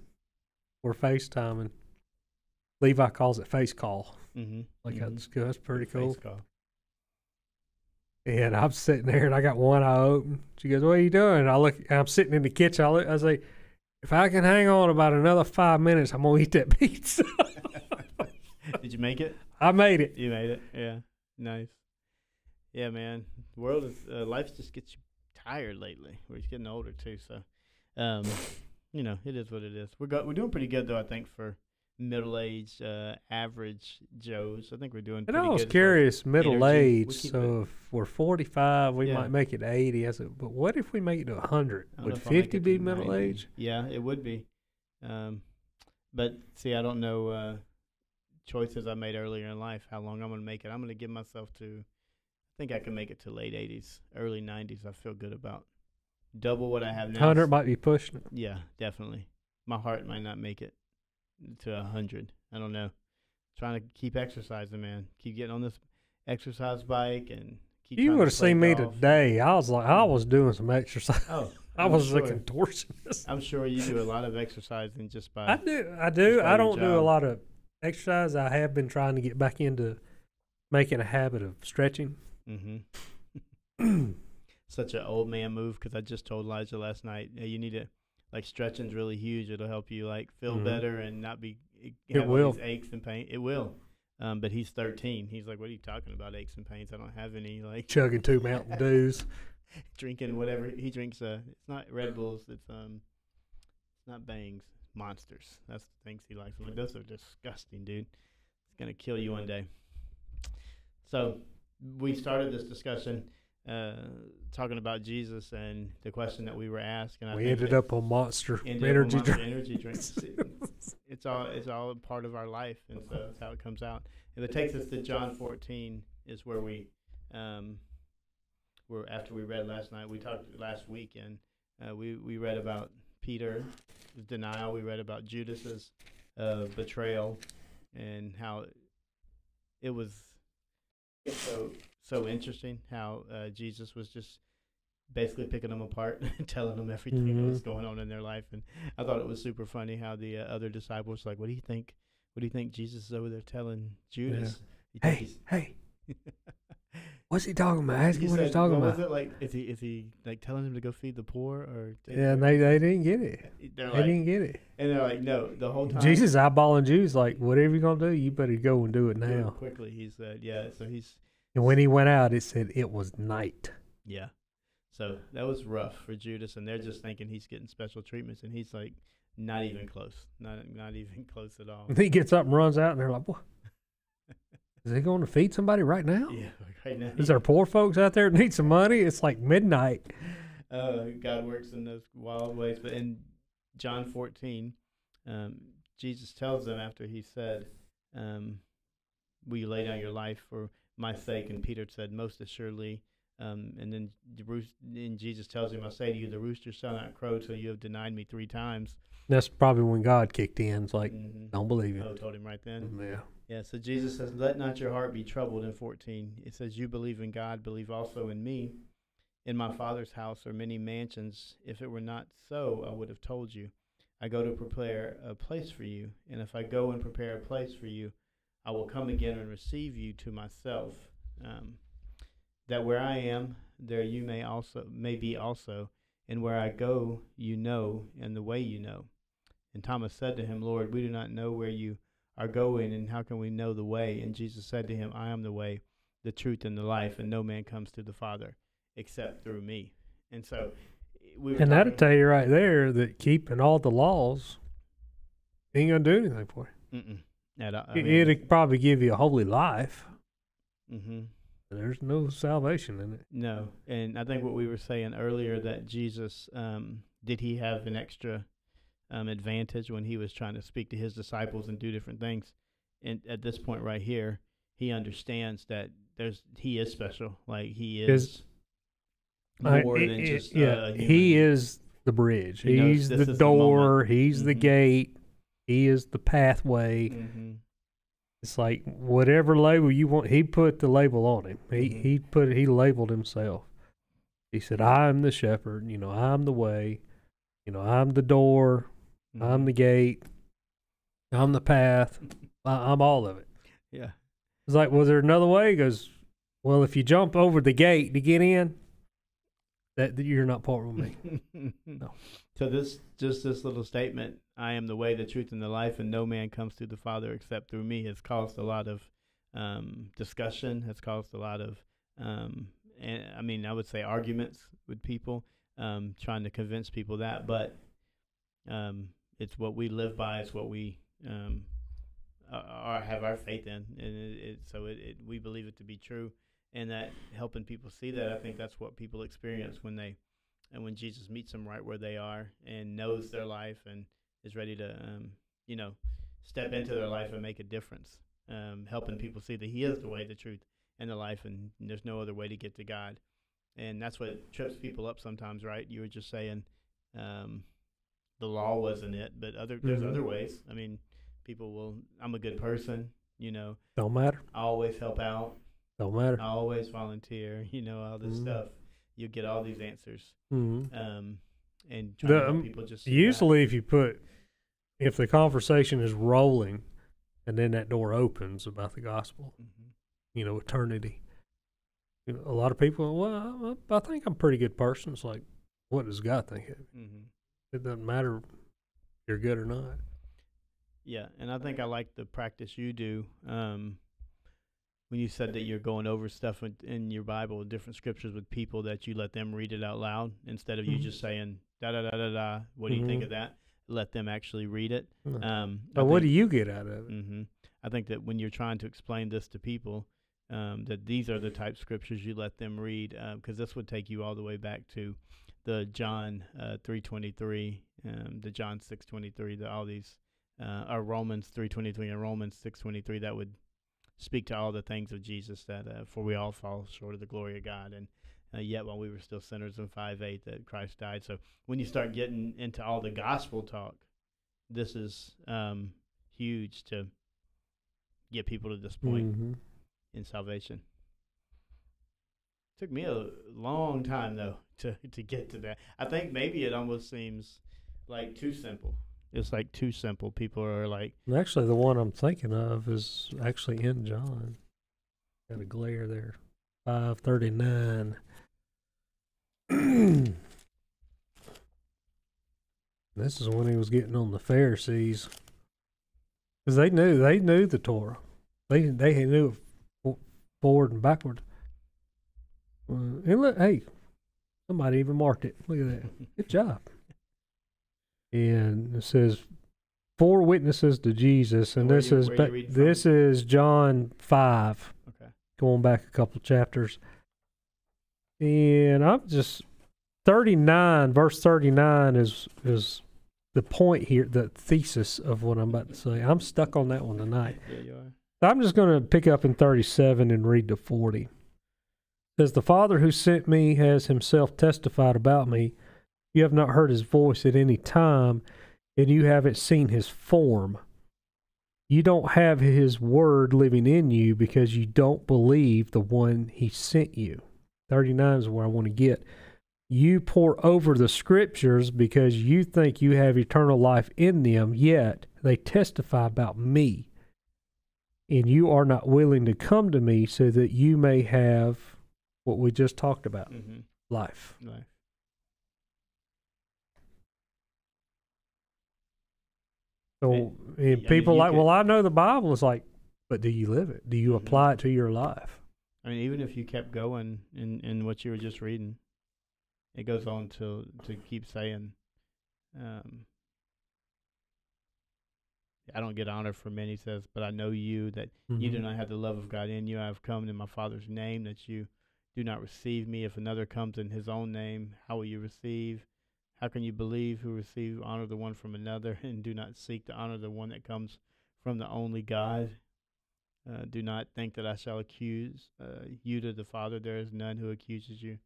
We're FaceTiming. Levi calls it face call. Mm-hmm. Like I discussed. Pretty cool. Call. And I'm sitting there, and I got one eye open. She goes, "What are you doing?" And I look. I'm sitting in the kitchen. I look. I say, "If I can hang on about another five minutes, I'm gonna eat that pizza." Did you make it? I made it. You made it. Yeah. Nice. Yeah, man. The world is uh, life just gets you tired lately. We're getting older too, so um, you know, it is what it is. We're go- we're doing pretty good though, I think, for middle aged, uh, average Joes. I think we're doing And pretty I was good. as far as- curious, middle age. So if we're 45, we Yeah. might make it 80. I said, but what if we make it to 100? I don't know Would if I'll make 50 be middle 90. age? Yeah, it would be. Um, but see, I don't know uh, choices I made earlier in life. How long I'm going to make it? I'm going to give myself to. I think I can make it to late 80s, early 90s. I feel good about double what I have now. 100 might be pushing it. Yeah, definitely. My heart might not make it to a hundred. I don't know. Trying to keep exercising, man. Keep getting on this exercise bike and keep. You would have seen me today. I was like, I was doing some exercise. Oh, I I'm was sure. a contortionist. I'm sure you do a lot of exercising just by. I do. I do. I don't do a lot of exercise. I have been trying to get back into making a habit of stretching. hmm Such an old man move because I just told Elijah last night. Hey, you need to like stretching's really huge. It'll help you like feel Mhm. better and not be It have all will. these aches and pain. It will. Um, but he's 13. He's like, "What are you talking about? Aches and pains? I don't have any." Like Chugging two Mountain Dews. drinking whatever he drinks. Uh, it's not Red Bulls. It's um, it's not Bangs. Monsters. That's the things he likes. I'm like, those are disgusting, dude. It's gonna kill you one day. So we started this discussion uh, talking about Jesus and the question that we were asked, and I we ended up on Monster ended up on energy Monster energy drinks. it's all it's all a part of our life, and so that's how it comes out. And it takes us to John 14, is where we, um, where after we read last night, we talked last weekend. Uh, we we read about Peter's denial. We read about Judas's uh, betrayal, and how it was so so interesting how uh, Jesus was just basically picking them apart, and telling them everything that was Mhm. going on in their life, and I thought it was super funny how the uh, other disciples were like, "What do you think? What do you think Jesus is over there telling Judas?" Think Hey, he's- hey, what's he talking about? Ask He him what he's talking what about. Was it like? Is he is he like telling him to go feed the poor or? Yeah, and they, they didn't get it. They're They like, didn't get it. and they're like, no, the whole time. Jesus eyeballing Judas like, whatever you're going to do, you better go and do it do it now. quickly. He said, yeah. So he's And when he went out, it said it was night. yeah. So that was rough for Judas, and they're just thinking he's getting special treatments, and he's like, not even close, not not even close at all. He gets up and runs out, and they're like, what? Is he going to feed somebody right now? yeah, right now. Is there poor folks out there that need some money? It's like midnight. uh, God works in those wild ways. But in John 14, um, Jesus tells them after he said, um, Will you lay down your life for my sake? And Peter said, Most assuredly. Um, and then the roos- and Jesus tells him, I say to you, the rooster shall not crow till you have denied me three times. That's probably when God kicked in. It's like, Mhm. don't believe Oh, told him right then. Yeah. Yeah, so Jesus says, Let not your heart be troubled in 14. It says, You believe in God, believe also in me. In my Father's house are many mansions. If it were not so, I would have told you. I go to prepare a place for you. And if I go and prepare a place for you, I will come again and receive you to myself. Um, that where I am, there you may also may be also, and where I go, you know, and the way you know. And Thomas said to him, Lord, we do not know where you are going, and how can we know the way? And Jesus said to him, I am the way, the truth, and the life, and no man comes to the Father except through me. And so, we were And that'll tell you right there that keeping all the laws ain't to do anything for you. Mm-mm. At all. I mean, It'll probably give you a holy life, Mm-hmm. there's no salvation in it. No, and I think what we were saying earlier that Jesus um, did he have an extra um, advantage when he was trying to speak to his disciples and do different things, and at this point right here, he understands that there's he is special, like he Is- is I- more it- than it- just yeah, he is the bridge. He He's the the door. he's the Mhm. gate. He is the pathway. hmm It's like whatever label you want. He put the label on him. He Mhm. he put he labeled himself. He said, "I'm the shepherd. You know, I'm the way. You know, I'm the door. Mm-hmm. I'm the gate. I'm the path. I, I'm all of it." yeah. It's like, was there another way? He goes, "Well, if you jump over the gate to get in, that, that you're not part of me." No. So this just this little statement, I am the way, the truth, and the life, and no man comes to the Father except through me, has caused a lot of um, discussion, has caused a lot of um, and I mean I would say arguments with people, um, trying to convince people that, but um, it's what we live by, it's what we um, are, have our faith in, and it, it, so it, we believe it to be true, and that helping people see that, I think that's what people experience when they and when Jesus meets them right where they are and knows their life and is ready to, um, you know, step into their life and make a difference, um, helping people see that He is the way, the truth, and the life, and there's no other way to get to God. And that's what trips people up sometimes, right? You were just saying um, the law wasn't it, but other there's Mhm. other ways. I mean, people will. I'm a good person, you know. Don't matter. I always help out. Don't matter. I always volunteer. You know all this Mhm. stuff. You get all these answers hmm um, and The, to help um, people just see that. Usually, if you put, if the conversation is rolling, and then that door opens about the gospel, Mhm. you know, eternity. You know, a lot of people, well, I, I think I'm a pretty good person. It's like, what does God think of you? Mhm. It doesn't matter if you're good or not. Yeah, and I think I like the practice you do. Um, when you said that you're going over stuff in, in your Bible, with different scriptures with people, that you let them read it out loud instead of you Mhm. just saying da da da da da. What do you think Mhm. of that? Let them actually read it. No. Um, but what do you get out of it? hmm I think that when you're trying to explain this to people, um, that these are the type scriptures you let them read, because this would take you all the way back to the John uh, three twenty three, um, the John six twenty three, the all these, uh, or Romans three twenty three and Romans six twenty three that would speak to all the things of Jesus that uh, for we all fall short of the glory of God and. Uh, yet while we were still sinners in 5 8 that Christ died. So when you start getting into all the gospel talk, this is um, huge to get people to this point Mhm. in salvation. Took me a long time though to to get to that. I think maybe it almost seems like too simple. It's like too simple. People are like, Actually, the one I'm thinking of is actually in John. Got a glare there. Five thirty nine. this is when he was getting on the Pharisees, because they knew they knew the Torah. They they knew it forward and backward. Uh, and look, hey, somebody even marked it. Look at that. Good job. And it says four witnesses to Jesus, and Where this you- is where you ba- this is John five, okay, going back a couple chapters. And I'm just thirty nine, verse thirty nine is is the point here, the thesis of what I'm about to say. I'm stuck on that one tonight. yeah, you are. I'm just going to pick up in 37 and read to 40. It says, The Father who sent me has himself testified about me. You have not heard his voice at any time, and you haven't seen his form. You don't have his word living in you because you don't believe the one he sent you. 39 is where I want to get. You pore over the scriptures because you think you have eternal life in them, yet they testify about me and you are not willing to come to me so that you may have what we just talked about Mm-hmm. life. Nice. So, And- and I mean, people like, could- well, I know the Bible. It's like, but do you live it? Do you Mhm. apply it to your life? I mean, even if you kept going in in what you were just reading, it goes on to to keep saying, um, I don't get honor from men. He says, but I know you that you do Mhm. not have the love of God in you. I have come in my Father's name that you do not receive me. If another comes in his own name, how will you receive? How can you believe who receive honor the one from another and do not seek to honor the one that comes from the only God? Uh, do not think that I shall accuse uh, you to the Father. There is none who accuses you.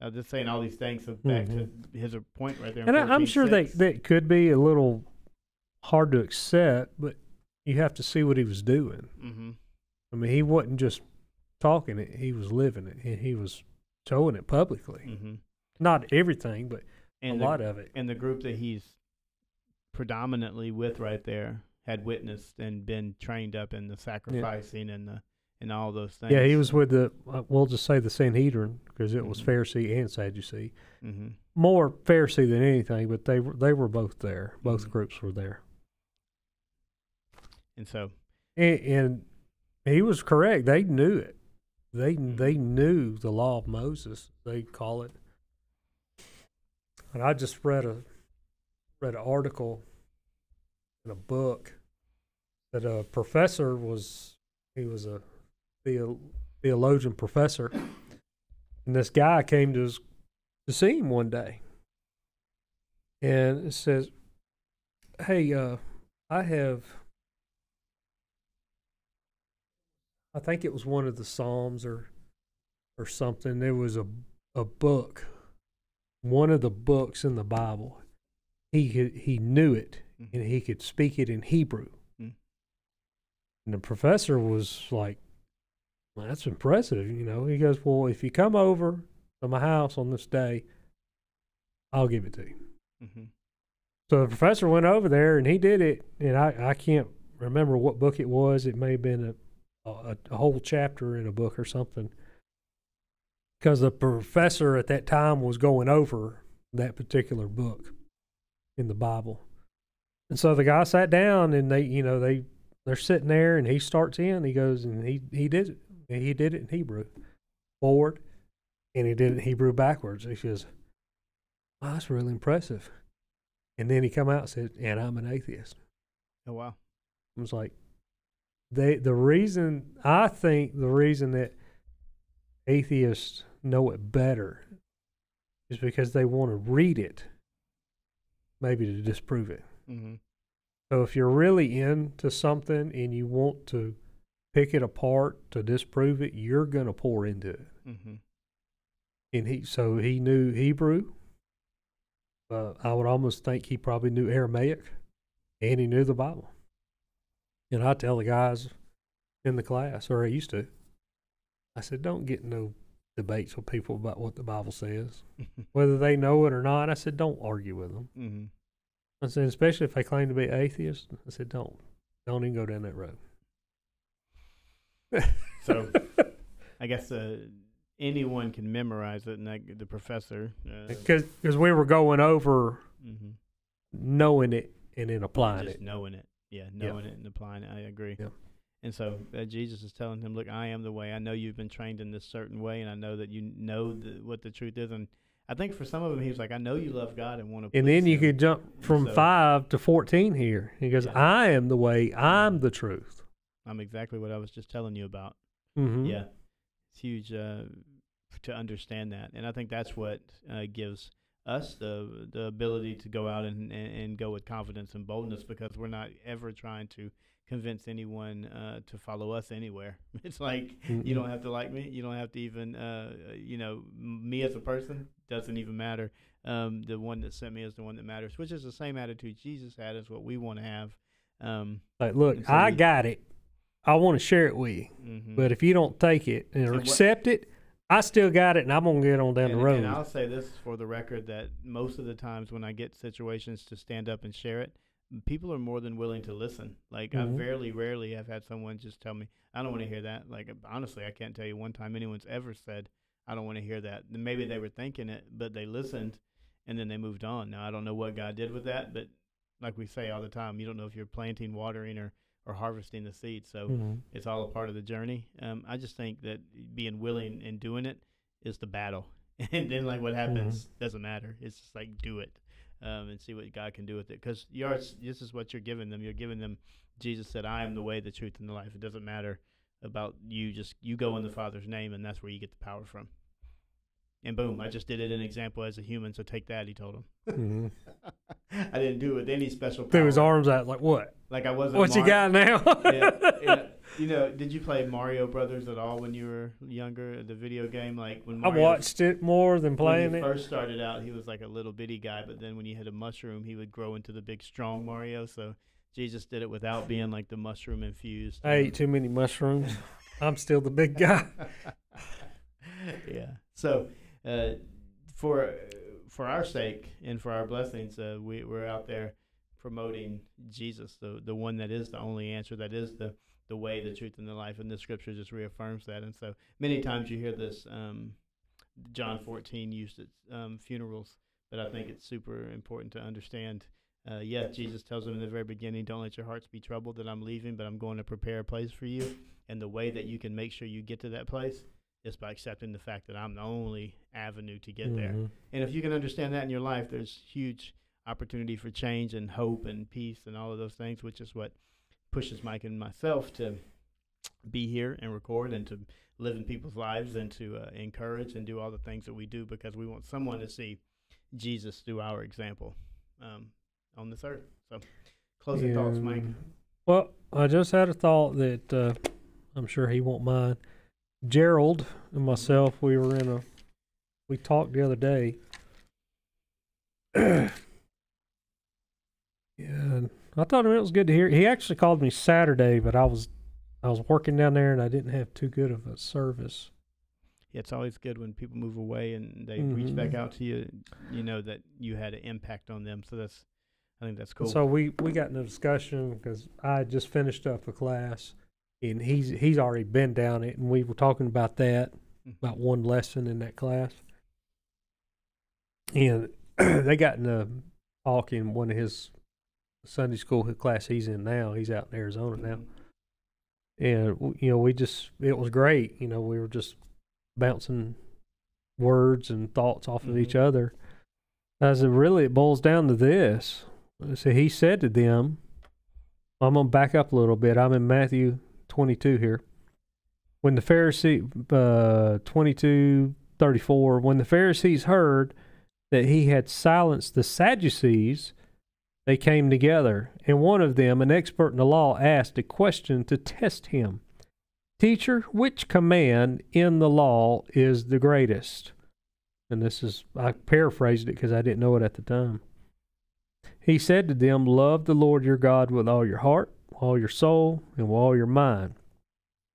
Uh, just saying all these things so back to his point right there. Mm-hmm. And I, I'm sure that that could be a little hard to accept, but you have to see what he was doing. Mhm. I mean, he wasn't just talking it; he was living it, and he was showing it publicly. Mhm. Not everything, but And a the- lot of it. and the group that he's predominantly with right there had witnessed and been trained up in the sacrificing and the and all those things. Yeah, he was with the. Uh, we'll just say the Sanhedrin because it was Mhm. Pharisee and Sadducee. hmm More Pharisee than anything, but they were they were both there. Both Mhm. groups were there, And so, and, and he was correct. They knew it. They Mhm. they knew the law of Moses. They call it. And I just read a read an article in a book that a professor was he was a theo, theologian professor, and this guy came to his to see him one day, and it says, "Hey, uh, I have." I think it was one of the Psalms or or something. There was a a book, one of the books in the Bible. He he knew it Mhm. and he could speak it in Hebrew. Mm. And the professor was like, well, "That's impressive." You know, he goes, "Well, if you come over to my house on this day, I'll give it to you." hmm So the professor went over there and he did it, and I, I can't remember what book it was. It may have been a, a, a whole chapter in a book or something. Because the professor at that time was going over that particular book in the Bible. And so the guy sat down and they, you know, they, they're sitting there and he starts in, he goes and he, he did it. And he did it in Hebrew forward and he did it in Hebrew backwards. He says, wow, that's really impressive. And then he come out and said, "And I'm an atheist." oh wow, I was like, they the reason I think the reason that atheists know it better is because they want to read it, maybe to disprove it. hmm So if you're really into something and you want to pick it apart to disprove it, you're gonna pour into it. Mm-hmm. And he so he knew Hebrew. Uh, I would almost think he probably knew Aramaic, and he knew the Bible. And I tell the guys in the class, or I used to, I said, don't get no debates with people about what the Bible says, whether they know it or not. I said, don't argue with them. hmm I said, especially if they claim to be atheist. I said, don't, don't even go down that road. So I guess uh, anyone can memorize it, and the professor. Uh, because we were going over mhm. knowing it and then applying just it. knowing it. Yeah, knowing it and applying it. I agree. Yeah. And so uh, Jesus is telling him, "Look, I am the way. I know you've been trained in this certain way, and I know that you know the, what the truth is." And I think for some of them, he was like, "I know you love God and want to." And then you could jump from So- five to fourteen here. He goes, Yeah. "I am the way. I'm the truth." I'm exactly what I was just telling you about. Mm-hmm. Yeah, it's huge uh, to understand that, and I think that's what uh, gives us the the ability to go out and, and, and go with confidence and boldness because we're not ever trying to convince anyone uh, to follow us anywhere. It's like you don't have to like me. You don't have to even, uh, you know, me as a person doesn't even matter. Um, the one that sent me is the one that matters, which is the same attitude Jesus had, is what we want to have. Um, Like, look, so I we- got it. I want to share it with you, mhm. but if you don't take it and what- accept it, I still got it, and I'm gonna get on down and, the road. and I'll say this for the record that most of the times when I get situations to stand up and share it, people are more than willing to listen. Like I Mhm. very rarely have had someone just tell me, "I don't want to hear that." Like honestly, I can't tell you one time anyone's ever said, "I don't want to hear that." Maybe they were thinking it, but they listened, and then they moved on. Now I don't know what God did with that, but like we say all the time, you don't know if you're planting, watering, or or harvesting the seed. So Mhm. it's all a part of the journey. Um, I just think that being willing and doing it is the battle, and then like what happens doesn't matter. It's just like do it. Um, and see what God can do with it. Because this is what you're giving them. You're giving them. Jesus said, "I am the way, the truth, and the life." It doesn't matter about you. Just you go in the Father's name, and that's where you get the power from. And boom, I just did it an example as a human. So take that, he told him. Mm-hmm. I didn't do it with any special. Power. Threw his arms out like what? Like I wasn't. What Mar- you got now? yeah, yeah. You know, did you play Mario Brothers at all when you were younger? The video game, like when Mario, I watched it more than playing when he it. First started out, he was like a little bitty guy, but then when you hit a mushroom, he would grow into the big strong Mario. So Jesus did it without being like the mushroom infused. I ate too many mushrooms. I'm still the big guy. yeah. So uh, for for our sake and for our blessings, uh, we we're out there promoting Jesus, the the one that is the only answer, that is the the way, the truth, and the life. And the scripture just reaffirms that. And so many times you hear this, um, John 14 used at um, funerals, but I think it's super important to understand. Uh, yeah, Jesus tells them in the very beginning, don't let your hearts be troubled that I'm leaving, but I'm going to prepare a place for you. And the way that you can make sure you get to that place is by accepting the fact that I'm the only avenue to get mm-hmm. there. And if you can understand that in your life, there's huge opportunity for change and hope and peace and all of those things, which is what pushes Mike and myself to be here and record and to live in people's lives and to uh, encourage and do all the things that we do because we want someone to see Jesus through our example um, on this earth. So, closing yeah. thoughts, Mike. Well, I just had a thought that uh, I'm sure he won't mind. Gerald and myself, we were in a, we talked the other day. yeah, I thought it was good to hear. He actually called me Saturday, but I was I was working down there and I didn't have too good of a service. Yeah, it's always good when people move away and they mm-hmm. reach back out to you. You know that you had an impact on them, so that's I think that's cool. So we we got in a discussion because I just finished up a class, and he's he's already been down it, and we were talking about that mm-hmm. about one lesson in that class, and they got in a talk in one of his Sunday school class he's in now. He's out in Arizona now. And, you know, we just, it was great. You know, we were just bouncing words and thoughts off mm-hmm. of each mm-hmm. other. As it really, it boils down to this. So he said to them, I'm going to back up a little bit. I'm in Matthew 22 here. When the Pharisee, uh, 22, 34, when the Pharisees heard that he had silenced the Sadducees, they came together, and one of them, an expert in the law, asked a question to test him Teacher, which command in the law is the greatest? And this is, I paraphrased it because I didn't know it at the time. He said to them, Love the Lord your God with all your heart, all your soul, and with all your mind.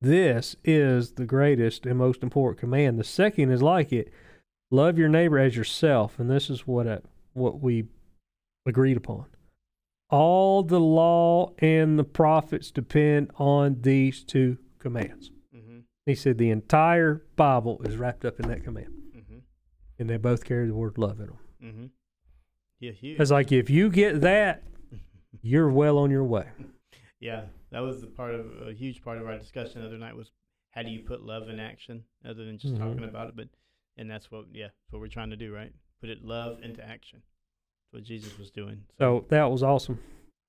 This is the greatest and most important command. The second is like it love your neighbor as yourself. And this is what, I, what we agreed upon. All the law and the prophets depend on these two commands. Mm-hmm. He said the entire Bible is wrapped up in that command. Mm-hmm. And they both carry the word love in them. Mm-hmm. Yeah, huge. It's like if you get that, you're well on your way. Yeah, that was the part of a huge part of our discussion the other night was how do you put love in action other than just mm-hmm. talking about it, but and that's what yeah, that's what we're trying to do, right? Put it love into action what Jesus was doing. So, that was awesome.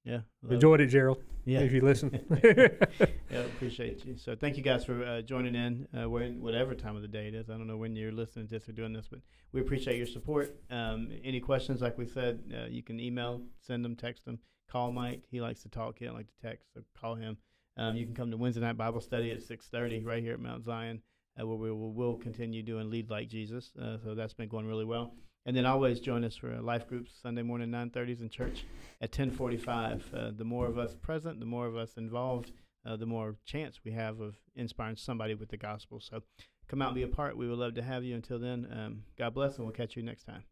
Yeah, enjoyed it. Gerald. Yeah, if you listen. yeah, appreciate you. So thank you guys for uh, joining in. Uh, whatever time of the day it is, I don't know when you're listening to this or doing this, but we appreciate your support. Um, any questions, like we said, uh, you can email, send them, text them, call Mike. He likes to talk. He don't like to text, so call him. Um, you can come to Wednesday night Bible study at six thirty right here at Mount Zion, uh, where we will we'll continue doing lead like Jesus. Uh, so that's been going really well. And then always join us for life groups Sunday morning 9:30s in church at 10:45. Uh, the more of us present, the more of us involved, uh, the more chance we have of inspiring somebody with the gospel. So come out and be a part. We would love to have you. Until then, um, God bless, and we'll catch you next time.